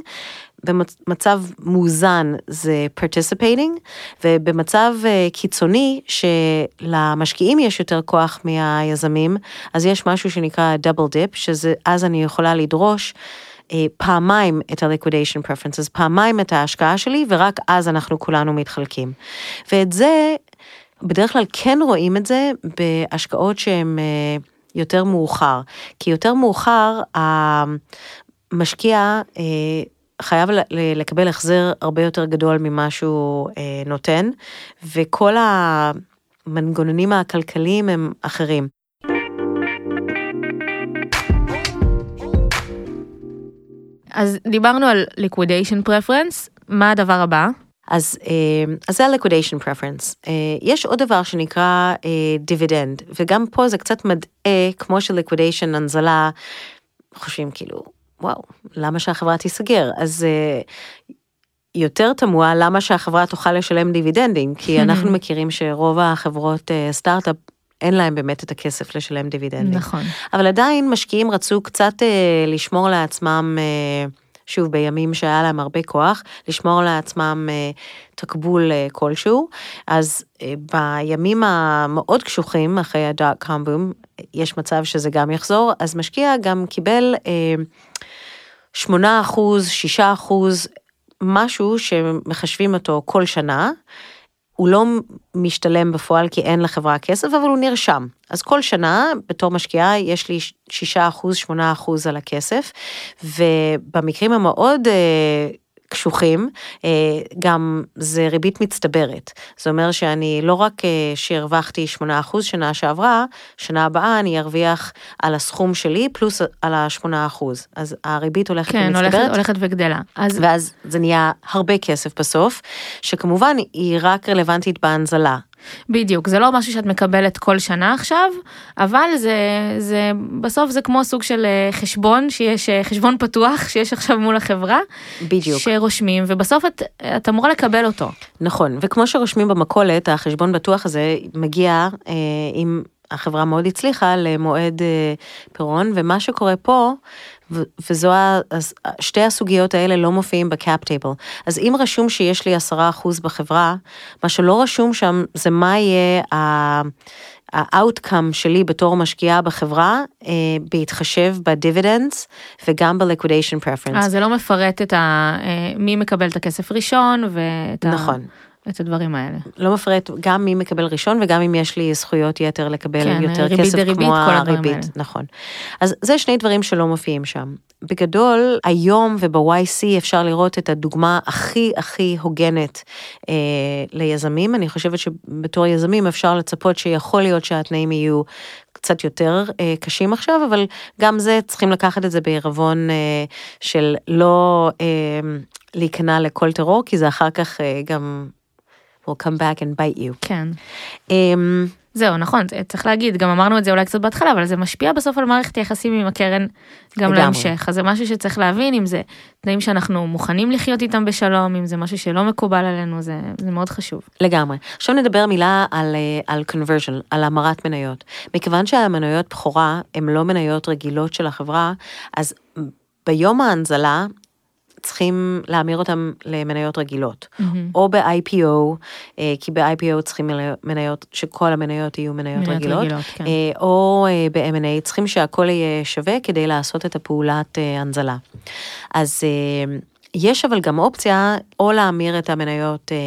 במצב מאוזן זה participating, ובמצב אה, קיצוני שלמשקיעים יש יותר כוח מהיזמים, אז יש משהו שנקרא double dip, שזה אז אני יכולה לדרוש. אה, פעמיים את ה-liquidation preferences, פעמיים את ההשקעה שלי, ורק אז אנחנו כולנו מתחלקים. ואת זה, בדרך כלל כן רואים את זה בהשקעות שהן אה, יותר מאוחר, כי יותר מאוחר המשקיע אה, חייב לקבל החזר הרבה יותר גדול ממה שהוא אה, נותן, וכל המנגנונים הכלכליים הם אחרים. אז דיברנו על liquidation preference, מה הדבר הבא? אז, אה, אז זה ה-liquidation preference. אה, יש עוד דבר שנקרא דיבידנד, אה, וגם פה זה קצת מדעה, כמו של-liquidation, הנזלה, חושבים כאילו, וואו, למה שהחברה תיסגר? אז יותר תמוה למה שהחברה תוכל לשלם דיבידנדים, כי *laughs* אנחנו מכירים שרוב החברות סטארט-אפ אין להם באמת את הכסף לשלם דיבידנדים. נכון. אבל עדיין משקיעים רצו קצת אה, לשמור לעצמם, אה, שוב, בימים שהיה להם הרבה כוח, לשמור לעצמם אה, תקבול אה, כלשהו. אז אה, בימים המאוד קשוחים, אחרי הדאט קום בום, יש מצב שזה גם יחזור, אז משקיע גם קיבל אה, 8 אחוז, 6 אחוז, משהו שמחשבים אותו כל שנה. הוא לא משתלם בפועל כי אין לחברה כסף, אבל הוא נרשם. אז כל שנה, בתור משקיעה, יש לי 6 אחוז, 8 אחוז על הכסף, ובמקרים המאוד אה, קשוחים, אה, גם זה ריבית מצטברת. זה אומר שאני לא רק אה, שהרווחתי 8% שנה שעברה, שנה הבאה אני ארוויח על הסכום שלי פלוס על ה-8%. אז הריבית הולכת כן, ומצטברת. הולכת, הולכת וגדלה. אז ואז זה נהיה הרבה כסף בסוף, שכמובן היא רק רלוונטית בהנזלה. בדיוק, זה לא משהו שאת מקבלת כל שנה עכשיו, אבל זה, זה בסוף זה כמו סוג של אה, חשבון, שיש אה, חשבון פתוח שיש עכשיו מול החברה, בדיוק. שרושמים, ובסוף את, את אמורה לקבל אותו. נכון, וכמו שרושמים במכולת, החשבון בטוח הזה מגיע אה, עם... החברה מאוד הצליחה למועד אה, פירעון, ומה שקורה פה, וזו, שתי הסוגיות האלה לא מופיעים בקאפ טייבל. אז אם רשום שיש לי עשרה אחוז בחברה, מה שלא רשום שם זה מה יהיה ה- ה-outcome שלי בתור משקיעה בחברה, אה, בהתחשב בדיבידנדס וגם ב-liquidation preference. אה, זה לא מפרט את ה... אה, מי מקבל את הכסף ראשון ואת ה... נכון. את הדברים האלה. לא מפרט גם מי מקבל ראשון וגם אם יש לי זכויות יתר לקבל כן, יותר ריבית כסף דריבית, כמו כל הריבית, האלה. נכון. אז זה שני דברים שלא מופיעים שם. בגדול, היום וב-YC אפשר לראות את הדוגמה הכי הכי הוגנת אה, ליזמים. אני חושבת שבתור יזמים אפשר לצפות שיכול להיות שהתנאים יהיו קצת יותר אה, קשים עכשיו, אבל גם זה צריכים לקחת את זה בעירבון אה, של לא אה, להיכנע לכל טרור, כי זה אחר כך אה, גם will come back and bite you. כן. אמ, זהו, נכון, צריך להגיד, גם אמרנו את זה אולי קצת בהתחלה, אבל זה משפיע בסוף על מערכת היחסים עם הקרן גם לגמרי. להמשך. אז זה משהו שצריך להבין, אם זה תנאים שאנחנו מוכנים לחיות איתם בשלום, אם זה משהו שלא מקובל עלינו, זה, זה מאוד חשוב. לגמרי. עכשיו נדבר מילה על, אה, על conversion, על המרת מניות. מכיוון שהמניות בכורה הן לא מניות רגילות של החברה, אז ביום ההנזלה צריכים להמיר אותם למניות רגילות. או ב-IPO, אה, כי ב-IPO צריכים מניות, שכל המניות יהיו מניות, מניות רגילות, רגילות, כן. אה, או אה, ב-M&A, צריכים שהכל יהיה שווה כדי לעשות את הפעולת הנזלה. אז יש אבל גם אופציה או להמיר את המניות אה,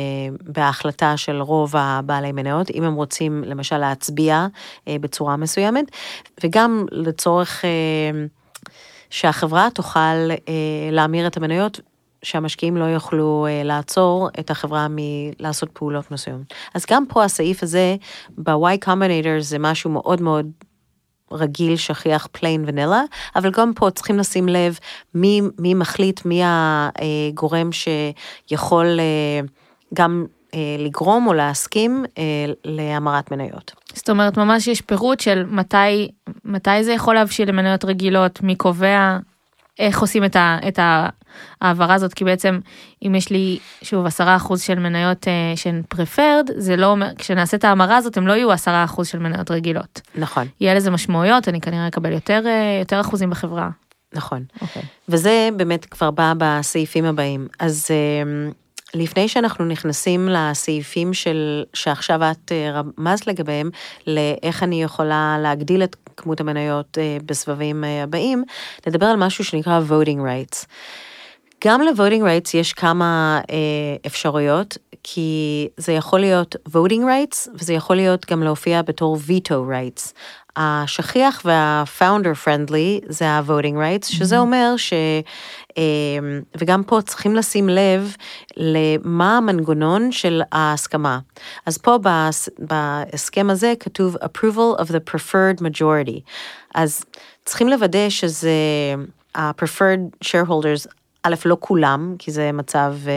בהחלטה של רוב הבעלי מניות, אם הם רוצים למשל להצביע אה, בצורה מסוימת, וגם לצורך אה, שהחברה תוכל אה, להמיר את המניות. שהמשקיעים לא יוכלו אה, לעצור את החברה מלעשות פעולות מסוימות. אז גם פה הסעיף הזה, ב-Y Combinator זה משהו מאוד מאוד רגיל, שכיח, plain vanilla, אבל גם פה צריכים לשים לב מי, מי מחליט, מי הגורם שיכול אה, גם אה, לגרום או להסכים אה, להמרת מניות. זאת אומרת, ממש יש פירוט של מתי, מתי זה יכול להבשיל למניות רגילות, מי קובע, איך עושים את, ה, את ההעברה הזאת, כי בעצם אם יש לי, שוב, 10% של מניות uh, שהן preferred, זה לא אומר, כשנעשה את ההמרה הזאת, הם לא יהיו 10% של מניות רגילות. נכון, יהיה לזה משמעויות, אני כנראה אקבל יותר, uh, יותר אחוזים בחברה. נכון. אוקיי. וזה באמת כבר בא בסעיפים הבאים. אז אה, לפני שאנחנו נכנסים לסעיפים של, שעכשיו את אה, רמזת לגביהם, לאיך אני יכולה להגדיל את כמות המניות אה, בסבבים אה, הבאים, נדבר על משהו שנקרא voting rights. גם ל-voting rights יש כמה אה, אפשרויות, כי זה יכול להיות voting rights, וזה יכול להיות גם להופיע בתור veto rights. השכיח וה-founder friendly זה ה-voting rights, שזה אומר ש... וגם פה צריכים לשים לב למה המנגנון של ההסכמה. אז פה בהס- בהסכם הזה כתוב approval of the preferred majority. אז צריכים לוודא שזה ה-preferred shareholders א', לא כולם, כי זה מצב אה,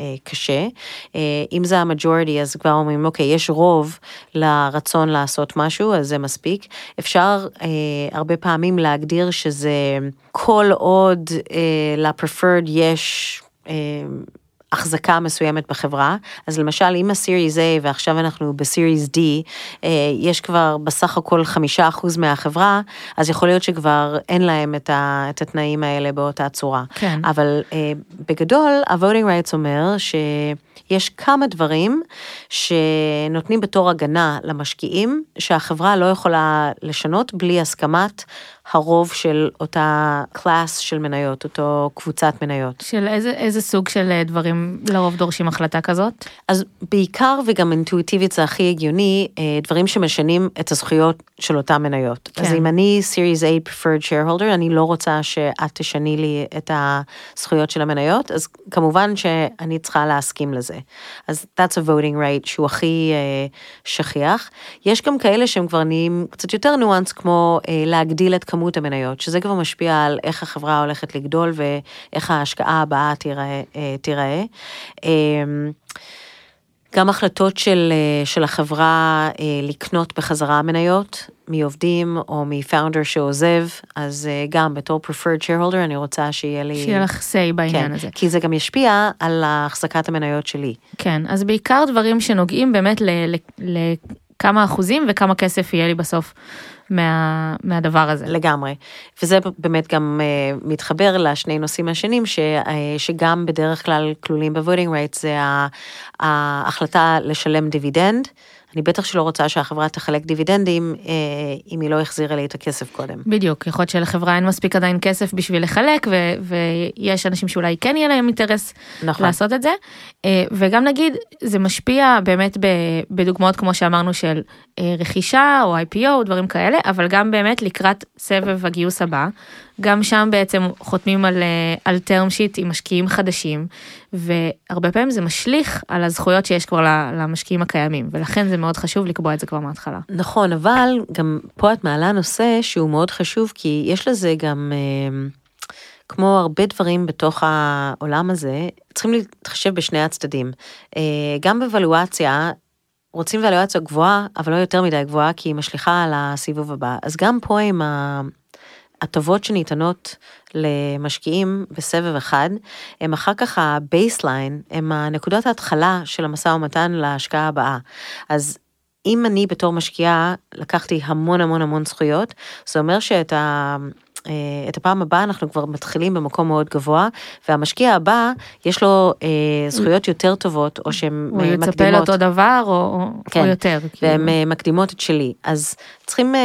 אה, קשה. אה, אם זה המג'ורטי, אז כבר אומרים, אוקיי, יש רוב לרצון לעשות משהו, אז זה מספיק. אפשר אה, הרבה פעמים להגדיר שזה כל עוד אה, ל-preferred יש... אה, החזקה מסוימת בחברה. אז למשל, אם ה-Series A ועכשיו אנחנו ב-Series D, אה, יש כבר בסך הכל חמישה אחוז מהחברה, אז יכול להיות שכבר אין להם את, ה, את התנאים האלה באותה צורה. כן. אבל אה, בגדול, ה-voting rights אומר שיש כמה דברים שנותנים בתור הגנה למשקיעים, שהחברה לא יכולה לשנות בלי הסכמת הרוב של אותה קלאס של מניות, אותו קבוצת מניות. של איזה, איזה סוג של אה, דברים לרוב דורשים החלטה כזאת? אז בעיקר וגם אינטואיטיבית זה הכי הגיוני, אה, דברים שמשנים את הזכויות של אותן מניות. כן. אז אם אני Series A Preferred Shareholder, אני לא רוצה שאת תשני לי את הזכויות של המניות, אז כמובן שאני צריכה להסכים לזה. אז that's a voting right שהוא הכי uh, שכיח. יש גם כאלה שהם כבר נהיים קצת יותר ניואנס, כמו uh, להגדיל את כמות המניות, שזה כבר משפיע על איך החברה הולכת לגדול ואיך ההשקעה הבאה תיראה. תיראה. אמ, גם החלטות של, אה, של החברה אה, לקנות בחזרה מניות מעובדים או מפאונדר שעוזב, אז אה, גם בתור preferred shareholder אני רוצה שיהיה לי... שיהיה לך say בעניין כן, הזה. כי זה גם ישפיע על החזקת המניות שלי. כן, אז בעיקר דברים שנוגעים באמת לכמה אחוזים וכמה כסף יהיה לי בסוף מה, מהדבר הזה. לגמרי. וזה באמת גם uh, מתחבר לשני נושאים השונים, ש, uh, שגם בדרך כלל כלולים ב-voting rights, זה ההחלטה לשלם דיבידנד. אני בטח שלא רוצה שהחברה תחלק דיבידנדים אה, אם היא לא החזירה לי את הכסף קודם. בדיוק, יכול להיות שלחברה אין מספיק עדיין כסף בשביל לחלק, ו- ויש אנשים שאולי כן יהיה להם אינטרס נכון. לעשות את זה. אה, וגם נגיד, זה משפיע באמת בדוגמאות כמו שאמרנו של אה, רכישה או IPO, דברים כאלה, אבל גם באמת לקראת סבב הגיוס הבא. גם שם בעצם חותמים על, אה, על term sheet עם משקיעים חדשים, והרבה פעמים זה משליך על הזכויות שיש כבר למשקיעים הקיימים, ולכן זה מאוד חשוב לקבוע את זה כבר מההתחלה. נכון, אבל גם פה את מעלה נושא שהוא מאוד חשוב, כי יש לזה גם... אה, כמו הרבה דברים בתוך העולם הזה, צריכים להתחשב בשני הצדדים. אה, גם בוולואציה, רוצים וולואציה גבוהה, אבל לא יותר מדי גבוהה, כי היא משליכה על הסיבוב הבא. אז גם פה עם הטבות שניתנות למשקיעים בסבב אחד, הם אחר כך ה baseline, הם הנקודות ההתחלה של המשא ומתן להשקעה הבאה. אז אם אני בתור משקיעה לקחתי המון המון המון זכויות, זה אומר שאת ה... אה, את הפעם הבאה אנחנו כבר מתחילים במקום מאוד גבוה, והמשקיע הבא יש לו אה, זכויות יותר טובות, או שהן מקדימות. הוא יצפה לאותו דבר, או, כן, או יותר. והן כאילו. אה, מקדימות את שלי. אז צריכים אה,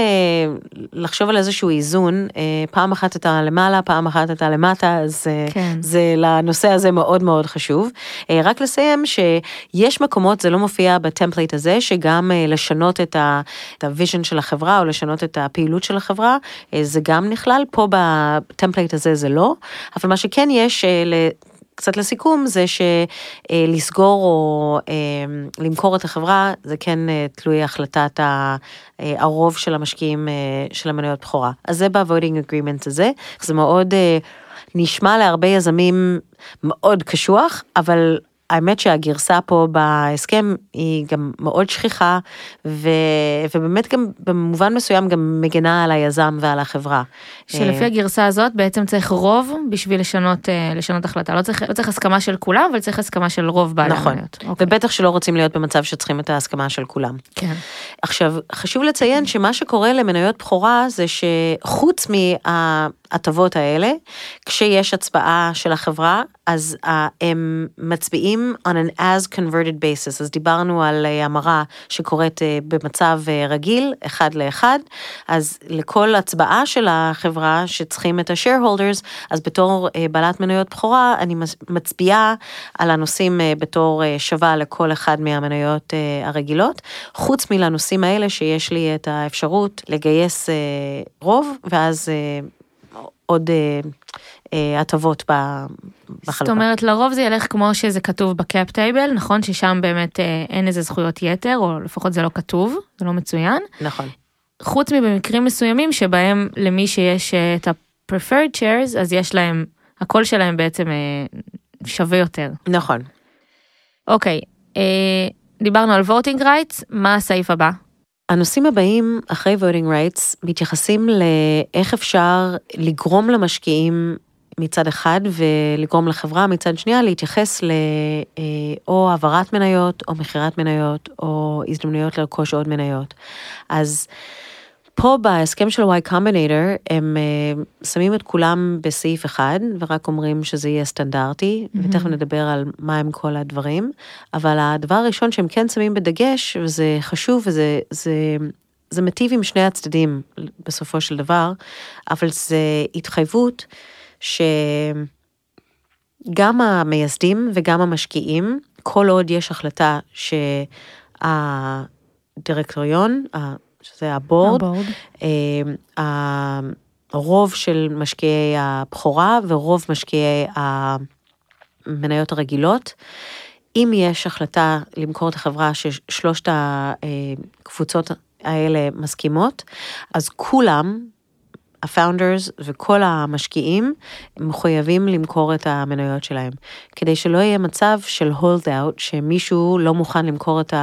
לחשוב על איזשהו איזון, אה, פעם אחת אתה למעלה, פעם אחת אתה למטה, אז אה, כן. זה לנושא הזה מאוד מאוד חשוב. אה, רק לסיים שיש מקומות, זה לא מופיע ב template הזה, שגם אה, לשנות את ה vision של החברה, או לשנות את הפעילות של החברה, אה, זה גם נכלל. פה בטמפלייט הזה זה לא, אבל מה שכן יש, אה, קצת לסיכום, זה שלסגור או אה, למכור את החברה, זה כן אה, תלוי החלטת הרוב של המשקיעים של המניות בכורה. אז זה ב-voting agreement הזה, זה מאוד נשמע להרבה יזמים מאוד קשוח, אבל האמת שהגרסה פה בהסכם היא גם מאוד שכיחה, ו, ובאמת גם במובן מסוים גם מגנה על היזם ועל החברה. שלפי הגרסה הזאת בעצם צריך רוב בשביל לשנות, אה, לשנות החלטה. לא צריך, לא צריך הסכמה של כולם, אבל צריך הסכמה של רוב בעלי נכון. המניות. אוקיי. ובטח שלא רוצים להיות במצב שצריכים את ההסכמה של כולם. כן. עכשיו, חשוב לציין שמה שקורה למניות בכורה זה שחוץ מההטבות האלה, כשיש הצבעה של החברה, אז uh, הם מצביעים on an as converted basis, אז דיברנו על uh, המרה שקורית uh, במצב uh, רגיל, אחד לאחד, אז לכל הצבעה של החברה שצריכים את ה-shareholders, אז בתור uh, בעלת מניות בכורה, אני מצביעה על הנושאים uh, בתור uh, שווה לכל אחד מהמניות uh, הרגילות, חוץ מלנושאים האלה שיש לי את האפשרות לגייס uh, רוב, ואז uh, עוד... Uh, אה, הטבות בחלוקה. זאת אומרת לרוב זה ילך כמו שזה כתוב בקאפ טייבל נכון ששם באמת אה, אין איזה זכויות יתר או לפחות זה לא כתוב זה לא מצוין. נכון. חוץ מבמקרים מסוימים שבהם למי שיש אה, את ה-preferred shares אז יש להם הקול שלהם בעצם שווה יותר. נכון. אוקיי דיברנו על voting rights מה הסעיף הבא? הנושאים הבאים אחרי voting rights מתייחסים לאיך אפשר לגרום למשקיעים מצד אחד ולגרום לחברה מצד שנייה להתייחס לאו העברת מניות או מכירת מניות או הזדמנויות לרכוש עוד מניות. אז פה בהסכם של Y Combinator הם uh, שמים את כולם בסעיף אחד ורק אומרים שזה יהיה סטנדרטי mm-hmm. ותכף נדבר על מה הם כל הדברים אבל הדבר הראשון שהם כן שמים בדגש וזה חשוב וזה זה, זה מיטיב עם שני הצדדים בסופו של דבר אבל זה התחייבות שגם המייסדים וגם המשקיעים כל עוד יש החלטה שהדירקטוריון שזה הבורד, הבורד. אה, הרוב של משקיעי הבכורה ורוב משקיעי המניות הרגילות. אם יש החלטה למכור את החברה ששלושת הקבוצות האלה מסכימות, אז כולם, הפאונדרס וכל המשקיעים מחויבים למכור את המניות שלהם, כדי שלא יהיה מצב של הולד אאוט, שמישהו לא מוכן למכור את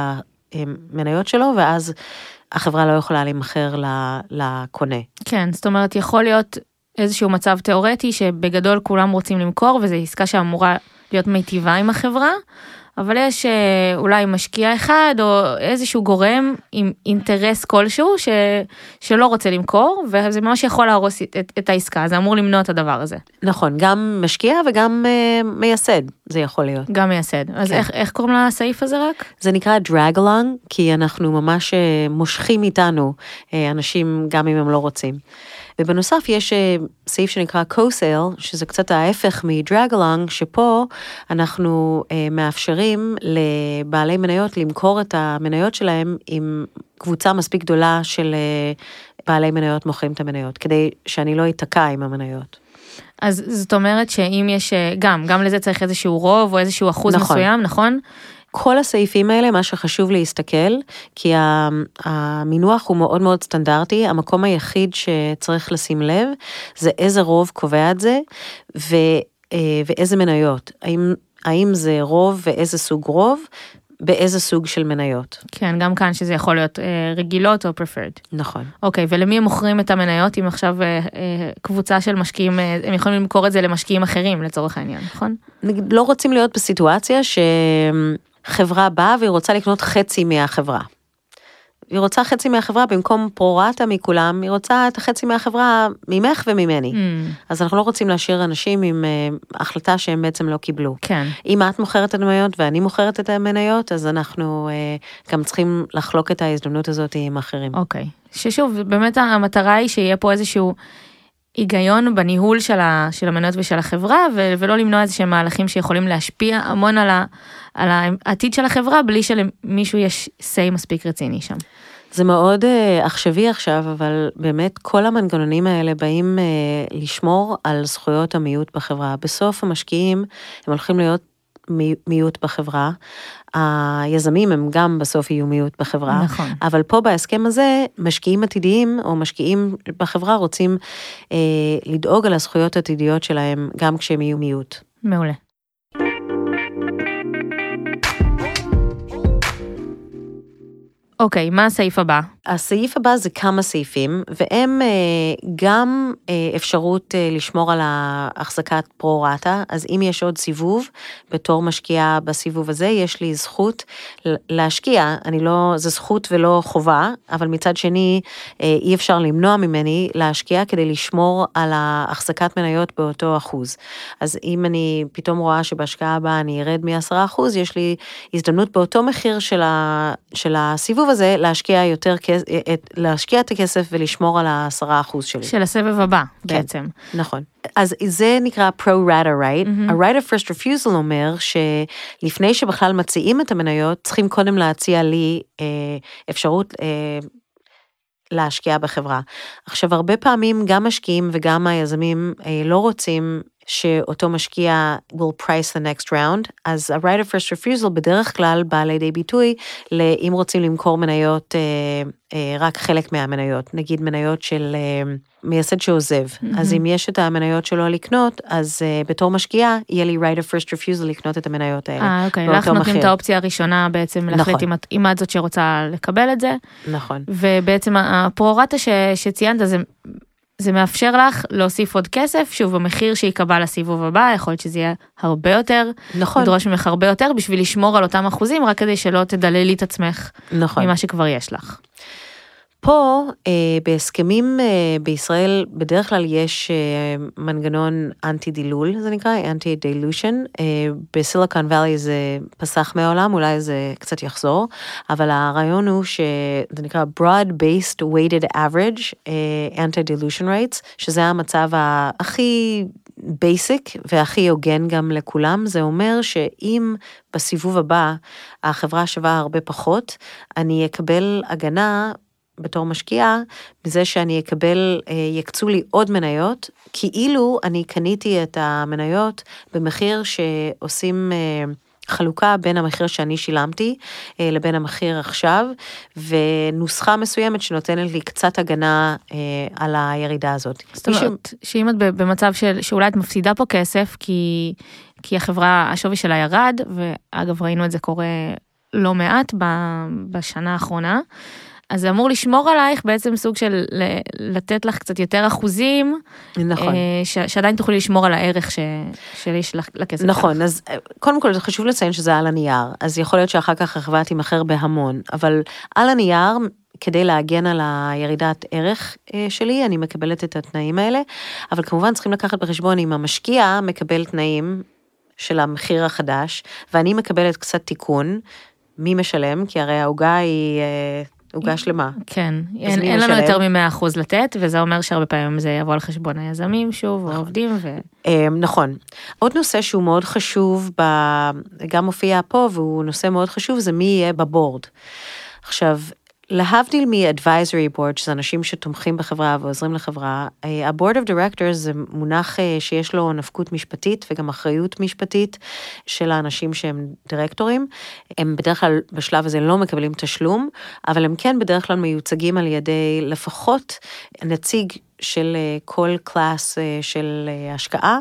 המניות שלו, ואז החברה לא יכולה להימכר לקונה. כן, זאת אומרת, יכול להיות איזשהו מצב תיאורטי שבגדול כולם רוצים למכור, וזו עסקה שאמורה להיות מיטיבה עם החברה, אבל יש אה, אולי משקיע אחד או איזשהו גורם עם אינטרס כלשהו ש, שלא רוצה למכור וזה ממש יכול להרוס את, את, את העסקה זה אמור למנוע את הדבר הזה. נכון גם משקיע וגם uh, מייסד זה יכול להיות. גם מייסד אז כן. איך, איך קוראים לסעיף הזה רק? זה נקרא drag along כי אנחנו ממש uh, מושכים איתנו uh, אנשים גם אם הם לא רוצים. ובנוסף יש אה, סעיף שנקרא co-sale, שזה קצת ההפך מ-drag-along, שפה אנחנו אה, מאפשרים לבעלי מניות למכור את המניות שלהם עם קבוצה מספיק גדולה של אה, בעלי מניות מוכרים את המניות, כדי שאני לא אתקע עם המניות. אז זאת אומרת שאם יש גם גם לזה צריך איזשהו רוב או איזשהו אחוז נכון. מסוים נכון כל הסעיפים האלה, מה שחשוב להסתכל, כי המינוח הוא מאוד מאוד סטנדרטי, המקום היחיד שצריך לשים לב זה איזה רוב קובע את זה ו, אה, ואיזה מניות. האם, האם זה רוב ואיזה סוג רוב, באיזה סוג של מניות. כן, גם כאן שזה יכול להיות אה, רגילות או preferred. נכון. אוקיי, ולמי הם מוכרים את המניות אם עכשיו אה, אה, קבוצה של משקיעים, אה, הם יכולים למכור את זה למשקיעים אחרים לצורך העניין, נכון? לא רוצים להיות בסיטואציה ש... חברה באה והיא רוצה לקנות חצי מהחברה. היא רוצה חצי מהחברה במקום פרורטה מכולם, היא רוצה את החצי מהחברה ממך וממני. Mm. אז אנחנו לא רוצים להשאיר אנשים עם uh, החלטה שהם בעצם לא קיבלו. כן. אם את מוכרת את המניות ואני מוכרת את המניות, אז אנחנו uh, גם צריכים לחלוק את ההזדמנות הזאת עם אחרים. אוקיי. Okay. ששוב, באמת המטרה היא שיהיה פה איזשהו... היגיון בניהול של, ה, של המניות ושל החברה ו, ולא למנוע איזה שהם מהלכים שיכולים להשפיע המון על, ה, על העתיד של החברה בלי שלמישהו יש say מספיק רציני שם. זה מאוד uh, עכשווי עכשיו, אבל באמת כל המנגנונים האלה באים uh, לשמור על זכויות המיעוט בחברה. בסוף המשקיעים הם הולכים להיות מיעוט בחברה. היזמים הם גם בסוף יהיו מיעוט בחברה. נכון. אבל פה בהסכם הזה, משקיעים עתידיים או משקיעים בחברה רוצים אה, לדאוג על הזכויות העתידיות שלהם גם כשהם יהיו מיעוט. מעולה. אוקיי, מה הסעיף הבא? הסעיף הבא זה כמה סעיפים, והם אה, גם אה, אפשרות אה, לשמור על ההחזקת פרו-רטה, אז אם יש עוד סיבוב, בתור משקיעה בסיבוב הזה, יש לי זכות להשקיע, אני לא, זה זכות ולא חובה, אבל מצד שני, אי אפשר למנוע ממני להשקיע כדי לשמור על ההחזקת מניות באותו אחוז. אז אם אני פתאום רואה שבהשקעה הבאה אני ארד מ-10%, יש לי הזדמנות באותו מחיר של, ה, של הסיבוב הזה להשקיע יותר כסף. את, להשקיע את הכסף ולשמור על העשרה אחוז שלי. של הסבב הבא כן, בעצם. נכון. אז זה נקרא pro-rata right. Mm-hmm. ה-right of first refusal אומר שלפני שבכלל מציעים את המניות, צריכים קודם להציע לי אה, אפשרות אה, להשקיע בחברה. עכשיו, הרבה פעמים גם משקיעים וגם היזמים אה, לא רוצים שאותו משקיע will price the next round, אז ה-right of first refusal בדרך כלל בא לידי ביטוי לאם רוצים למכור מניות, אה, אה, רק חלק מהמניות, נגיד מניות של אה, מייסד שעוזב, mm-hmm. אז אם יש את המניות שלו לקנות, אז אה, בתור משקיעה יהיה לי right of first refusal לקנות את המניות האלה. אה, אוקיי, לך נותנים את האופציה הראשונה בעצם להחליט נכון. אם, את, אם את זאת שרוצה לקבל את זה. נכון. ובעצם ה pro rata שציינת זה זה מאפשר לך להוסיף עוד כסף, שוב, המחיר שייקבע לסיבוב הבא, יכול להיות שזה יהיה הרבה יותר, נכון, לדרוש ממך הרבה יותר בשביל לשמור על אותם אחוזים, רק כדי שלא תדללי את עצמך נכון. ממה שכבר יש לך. פה אה, בהסכמים אה, בישראל בדרך כלל יש אה, מנגנון אנטי דילול זה נקרא anti dilution בסיליקון וואלי זה פס מהעולם אולי זה קצת יחזור אבל הרעיון הוא שזה נקרא broad based weighted average anti dilution rights שזה המצב הכי basic והכי הוגן גם לכולם. זה אומר שאם בסיבוב הבא החברה שווה הרבה פחות אני אקבל הגנה בתור משקיעה, מזה שאני אקבל, אה, יקצו לי עוד מניות, כאילו אני קניתי את המניות במחיר שעושים אה, חלוקה בין המחיר שאני שילמתי אה, לבין המחיר עכשיו, ונוסחה מסוימת שנותנת לי קצת הגנה על הירידה הזאת. זאת אומרת, שאם את במצב של, שאולי את מפסידה פה כסף, כי, כי החברה, השווי שלה ירד, ואגב ראינו את זה קורה לא מעט בשנה האחרונה. אז זה אמור לשמור עלייך בעצם סוג של לתת לך קצת יותר אחוזים, נכון, אה, ש, שעדיין תוכלי לשמור על הערך ש, שיש לך לכסף. נכון, שלך. אז אה, קודם כל זה חשוב לציין שזה על הנייר, אז יכול להיות שאחר כך החברה תימכר בהמון, אבל על הנייר, כדי להגן על הירידת ערך אה, שלי, אני מקבלת את התנאים האלה, אבל כמובן צריכים לקחת בחשבון אם המשקיע מקבל תנאים של המחיר החדש, ואני מקבלת קצת תיקון, מי משלם? כי הרי העוגה היא עוגה שלמה. כן, אין, אין לנו יותר מ-100% לתת, וזה אומר שהרבה פעמים זה יבוא על חשבון היזמים שוב, נכון. העובדים. ו... אמ, נכון. עוד נושא שהוא מאוד חשוב, ב... גם מופיע פה, והוא נושא מאוד חשוב, זה מי יהיה בבורד. עכשיו, להבדיל מ-advisory board, שזה אנשים שתומכים בחברה ועוזרים לחברה, ה-board of directors זה מונח אה, שיש לו נפקות משפטית וגם אחריות משפטית של האנשים שהם דירקטורים. הם בדרך כלל בשלב הזה לא מקבלים תשלום, אבל הם כן בדרך כלל מיוצגים על ידי לפחות נציג של אה, כל class אה, של השקעה.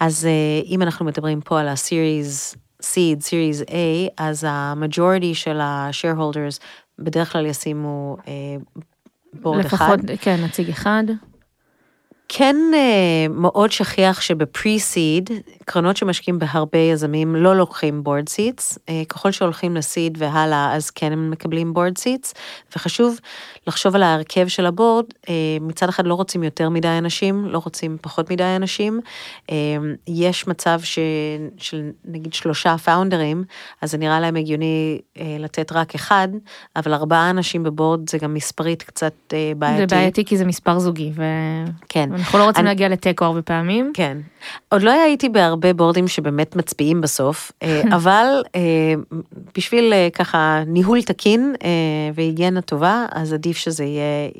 אז אם אנחנו מדברים פה על ה-series seed, series A, אז ה-majority של ה-shareholders בדרך כלל ישימו אה, board אחד. לפחות, כן, נציג אחד. כן אה, מאוד שכיח שב pre-seed, קרנות שמשקיעים בהרבה יזמים לא לוקחים board seats, אה, ככל שהולכים ל seed והלאה אז כן הם מקבלים board seats, וחשוב לחשוב על ההרכב של הבורד, אה, מצד אחד לא רוצים יותר מדי אנשים, לא רוצים פחות מדי אנשים, יש מצב ש, של נגיד שלושה פאונדרים, אז זה נראה להם הגיוני לתת רק אחד, אבל ארבעה אנשים בבורד זה גם מספרית קצת בעייתי. זה בעייתי כי זה מספר זוגי. ו... כן. אנחנו לא רוצים אני... להגיע לתיקו הרבה פעמים. כן. עוד לא הייתי בהרבה בורדים שבאמת מצביעים בסוף, אה, *laughs* אבל אה, בשביל אה, ככה ניהול תקין והיגיינה טובה, אז עדיף שזה יהיה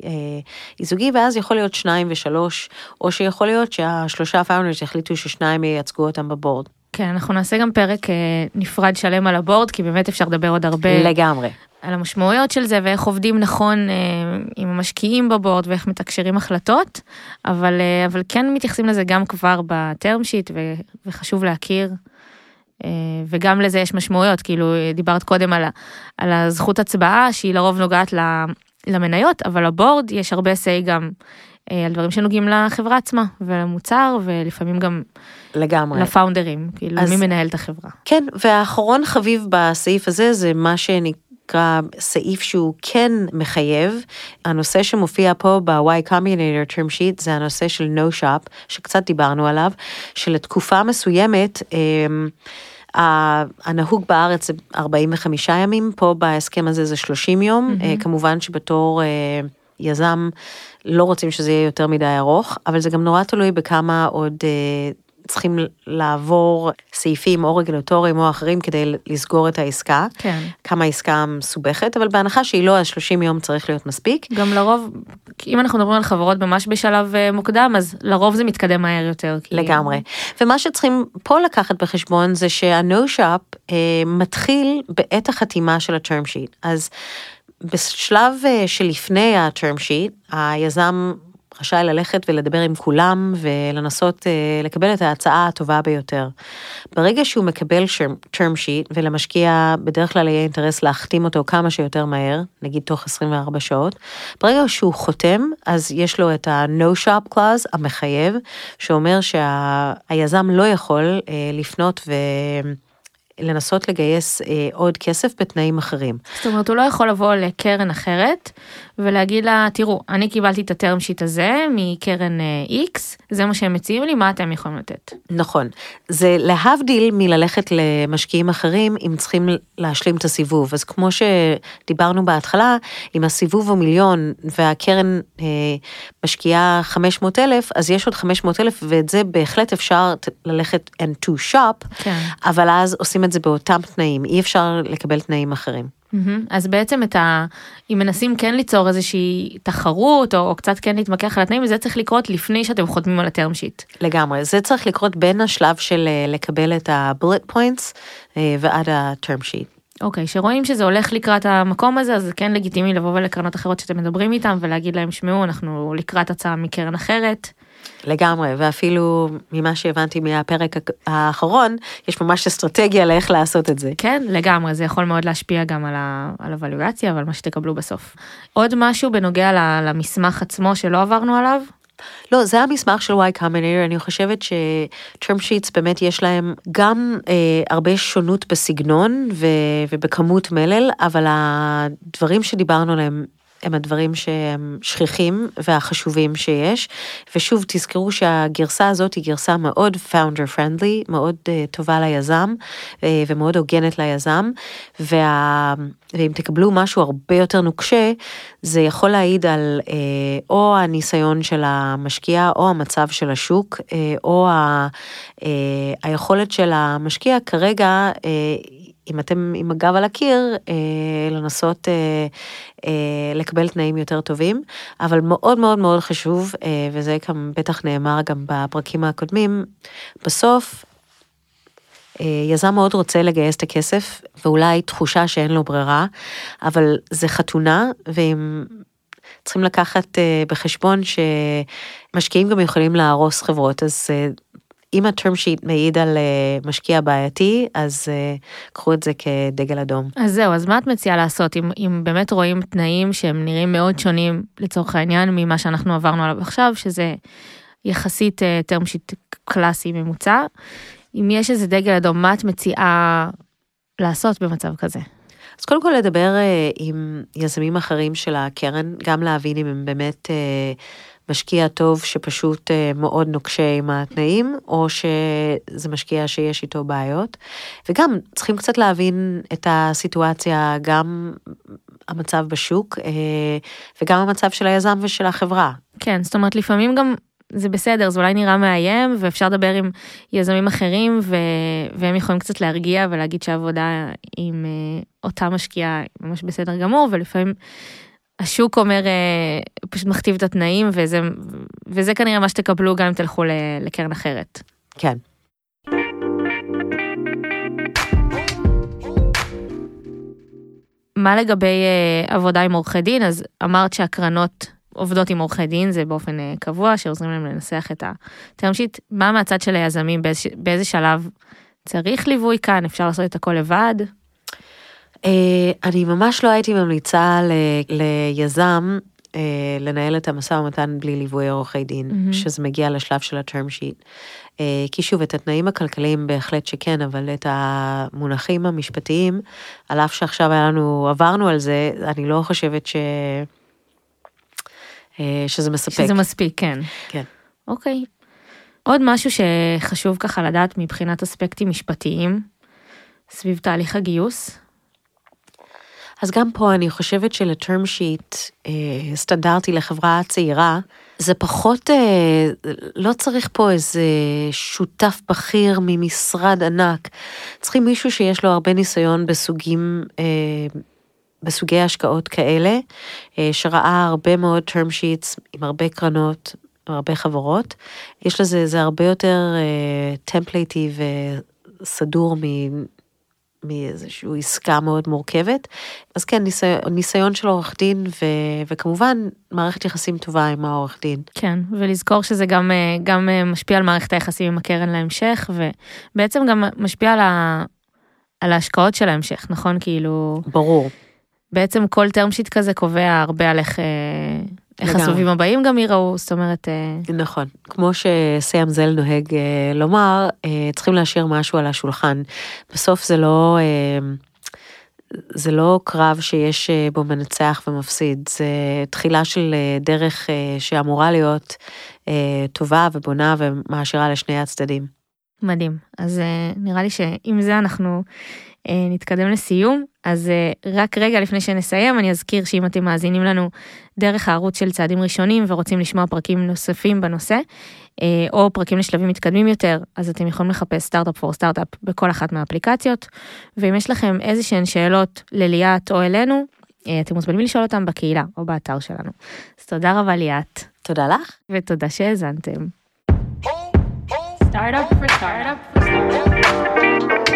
איזוגי, ואז יכול להיות שניים ושלוש, או שיכול להיות שהשלושה founders יחליטו ששניים ייצגו אותם ב board. כן, אנחנו נעשה גם פרק נפרד שלם על ה board, כי באמת אפשר לדבר עוד הרבה. לגמרי. על המשמעויות של זה ואיך עובדים נכון אה, עם המשקיעים ב board ואיך מתקשרים החלטות, אבל, אה, אבל כן מתייחסים לזה גם כבר ב term sheet ו, וחשוב להכיר. אה, וגם לזה יש משמעויות, כאילו דיברת קודם על, על הזכות הצבעה שהיא לרוב נוגעת למניות, אבל לבורד יש הרבה say גם אה, על דברים שנוגעים לחברה עצמה ולמוצר ולפעמים גם לגמרי לפאונדרים, כאילו אז, מי מנהל את החברה. כן, והאחרון חביב בסעיף הזה זה מה שנקרא. נקרא סעיף שהוא כן מחייב. הנושא שמופיע פה ב-Y Combinator Term Sheet זה הנושא של No Shop, שקצת דיברנו עליו, שלתקופה מסוימת, אמ, הנהוג בארץ זה 45 ימים, פה בהסכם הזה זה 30 יום, mm-hmm. כמובן שבתור אה, יזם לא רוצים שזה יהיה יותר מדי ארוך, אבל זה גם נורא תלוי בכמה עוד אה, צריכים לעבור סעיפים או רגולטוריים או אחרים כדי לסגור את העסקה. כן. כמה העסקה מסובכת, אבל בהנחה שהיא לא, אז 30 יום צריך להיות מספיק. גם לרוב, אם אנחנו מדברים על חברות ממש בשלב אה, מוקדם, אז לרוב זה מתקדם מהר יותר. כי... לגמרי. ומה שצריכים פה לקחת בחשבון זה שה-No Shop אה, מתחיל בעת החתימה של ה-term sheet. אז בשלב אה, שלפני ה-term sheet, היזם רשאי ללכת ולדבר עם כולם ולנסות אה, לקבל את ההצעה הטובה ביותר. ברגע שהוא מקבל term sheet ולמשקיע בדרך כלל יהיה אינטרס להחתים אותו כמה שיותר מהר, נגיד תוך 24 שעות, ברגע שהוא חותם אז יש לו את ה-no shop clause המחייב, שאומר שהיזם לא יכול אה, לפנות ו... לנסות לגייס אה, עוד כסף בתנאים אחרים. זאת אומרת, הוא לא יכול לבוא לקרן אחרת ולהגיד לה, תראו, אני קיבלתי את הטרם שיט הזה מקרן אה, X, זה מה שהם מציעים לי, מה אתם יכולים לתת? נכון. זה להבדיל מללכת למשקיעים אחרים, אם צריכים להשלים את הסיבוב. אז כמו שדיברנו בהתחלה, אם הסיבוב הוא מיליון והקרן אה, משקיעה 500 אלף, אז יש עוד 500 אלף, ואת זה בהחלט אפשר ללכת and to shop, כן. אבל אז עושים את זה באותם תנאים, אי אפשר לקבל תנאים אחרים. אז בעצם את ה... אם מנסים כן ליצור איזושהי תחרות או, או קצת כן להתמקח על התנאים זה צריך לקרות לפני שאתם חותמים על הטרם שיט. לגמרי זה צריך לקרות בין השלב של אה, לקבל את ה-bullet points אה, ועד ה-term sheet. אוקיי, okay, שרואים שזה הולך לקראת המקום הזה, אז זה כן לגיטימי לבוא ולקרנות אחרות שאתם מדברים איתם ולהגיד להם, שמעו, אנחנו לקראת הצעה מקרן אחרת. לגמרי, ואפילו ממה שהבנתי מהפרק האחרון, יש ממש אסטרטגיה לאיך לעשות את זה. כן, לגמרי, זה יכול מאוד להשפיע גם על, ה, על הוולואציה ועל מה שתקבלו בסוף. עוד משהו בנוגע למסמך עצמו שלא עברנו עליו? לא, זה המסמך של וואי קאמנר, אני חושבת שטרם שיטס באמת יש להם גם אה, הרבה שונות בסגנון ו, ובכמות מלל, אבל הדברים שדיברנו עליהם הם הדברים שהם שכיחים והחשובים שיש. ושוב, תזכרו שהגרסה הזאת היא גרסה מאוד founder friendly, מאוד uh, טובה ליזם uh, ומאוד הוגנת ליזם. וה... ואם תקבלו משהו הרבה יותר נוקשה, זה יכול להעיד על uh, או הניסיון של המשקיע או המצב של השוק, uh, או ה... uh, היכולת של המשקיע כרגע uh, אם אתם עם הגב על הקיר, אה, לנסות אה, אה, לקבל תנאים יותר טובים, אבל מאוד מאוד מאוד חשוב, אה, וזה גם בטח נאמר גם בפרקים הקודמים, בסוף, אה, יזם מאוד רוצה לגייס את הכסף, ואולי תחושה שאין לו ברירה, אבל זה חתונה, ואם צריכים לקחת אה, בחשבון שמשקיעים גם יכולים להרוס חברות, אז אה, אם הטרם שיט מעיד על uh, משקיע בעייתי, אז uh, קחו את זה כדגל אדום. אז זהו, אז מה את מציעה לעשות אם, אם באמת רואים תנאים שהם נראים מאוד שונים לצורך העניין ממה שאנחנו עברנו עליו עכשיו, שזה יחסית טרם uh, שיט קלאסי ממוצע, אם יש איזה דגל אדום, מה את מציעה לעשות במצב כזה? אז קודם כל לדבר עם יזמים אחרים של הקרן, גם להבין אם הם באמת... משקיע טוב שפשוט אה, מאוד נוקשה עם התנאים, או שזה משקיע שיש איתו בעיות. וגם צריכים קצת להבין את הסיטואציה, גם המצב בשוק, אה, וגם המצב של היזם ושל החברה. כן, זאת אומרת לפעמים גם זה בסדר, זה אולי נראה מאיים, ואפשר לדבר עם יזמים אחרים, ו... והם יכולים קצת להרגיע ולהגיד שהעבודה עם אה, אותה משקיעה ממש בסדר גמור, ולפעמים השוק אומר, אה, פשוט מכתיב את התנאים, וזה, וזה כנראה מה שתקבלו גם אם תלכו לקרן אחרת. כן. מה לגבי אה, עבודה עם עורכי דין? אז אמרת שהקרנות עובדות עם עורכי דין, זה באופן אה, קבוע, שעוזרים להם לנסח את הטרם שיט. מה מהצד של היזמים, באיזה, באיזה שלב צריך ליווי כאן? אפשר לעשות את הכל לבד? אה, אני ממש לא הייתי ממליצה ליזם אה, לנהל את המשא ומתן בלי ליווי עורכי דין, mm-hmm. שזה מגיע לשלב של הטרם שיט. אה, כי שוב, את התנאים הכלכליים בהחלט שכן, אבל את המונחים המשפטיים, על אף שעכשיו היה לנו, עברנו על זה, אני לא חושבת ש... שזה מספק. שזה מספיק, כן. כן. אוקיי. עוד משהו שחשוב ככה לדעת מבחינת אספקטים משפטיים סביב תהליך הגיוס, אז גם פה אני חושבת שלטרם שיט אה, סטנדרטי לחברה צעירה, זה פחות, אה, לא צריך פה איזה שותף בכיר ממשרד ענק. צריכים מישהו שיש לו הרבה ניסיון בסוגים, אה, בסוגי השקעות כאלה, אה, שראה הרבה מאוד term sheets עם הרבה קרנות, הרבה חברות. יש לזה, זה הרבה יותר אה, טמפלייטי וסדור מאיזושהי עסקה מאוד מורכבת. אז כן, ניסיון, ניסיון של עורך דין, ו, וכמובן מערכת יחסים טובה עם העורך דין. כן, ולזכור שזה גם, אה, גם אה, משפיע על מערכת היחסים עם הקרן להמשך, ובעצם גם משפיע על, ה, על ההשקעות של ההמשך, נכון? כאילו... ברור. בעצם כל term sheet כזה קובע הרבה על איך... איך לגמרי. הסובבים הבאים גם ייראו, זאת אומרת, אה, נכון, כמו שסי זל נוהג אה, לומר, אה, צריכים להשאיר משהו על השולחן. בסוף זה לא, זה לא קרב שיש בו מנצח ומפסיד, זה תחילה של דרך שאמורה להיות טובה ובונה ומעשירה לשני הצדדים. מדהים. אז אה, נראה לי שעם זה אנחנו נתקדם לסיום. אז אה, רק רגע לפני שנסיים, אני אזכיר שאם אתם מאזינים לנו דרך הערוץ של צעדים ראשונים ורוצים לשמוע פרקים נוספים בנושא, אה, או פרקים לשלבים מתקדמים יותר, אז אתם יכולים לחפש סטארט-אפ פור סטארט-אפ בכל אחת מהאפליקציות. ואם יש לכם איזה שהן שאלות לליאת או אלינו, אה, אתם מוזמנים לשאול אותם בקהילה או באתר שלנו. אז תודה רבה ליאת, תודה לך. ותודה שהאזנתם. Startup for startup for startup.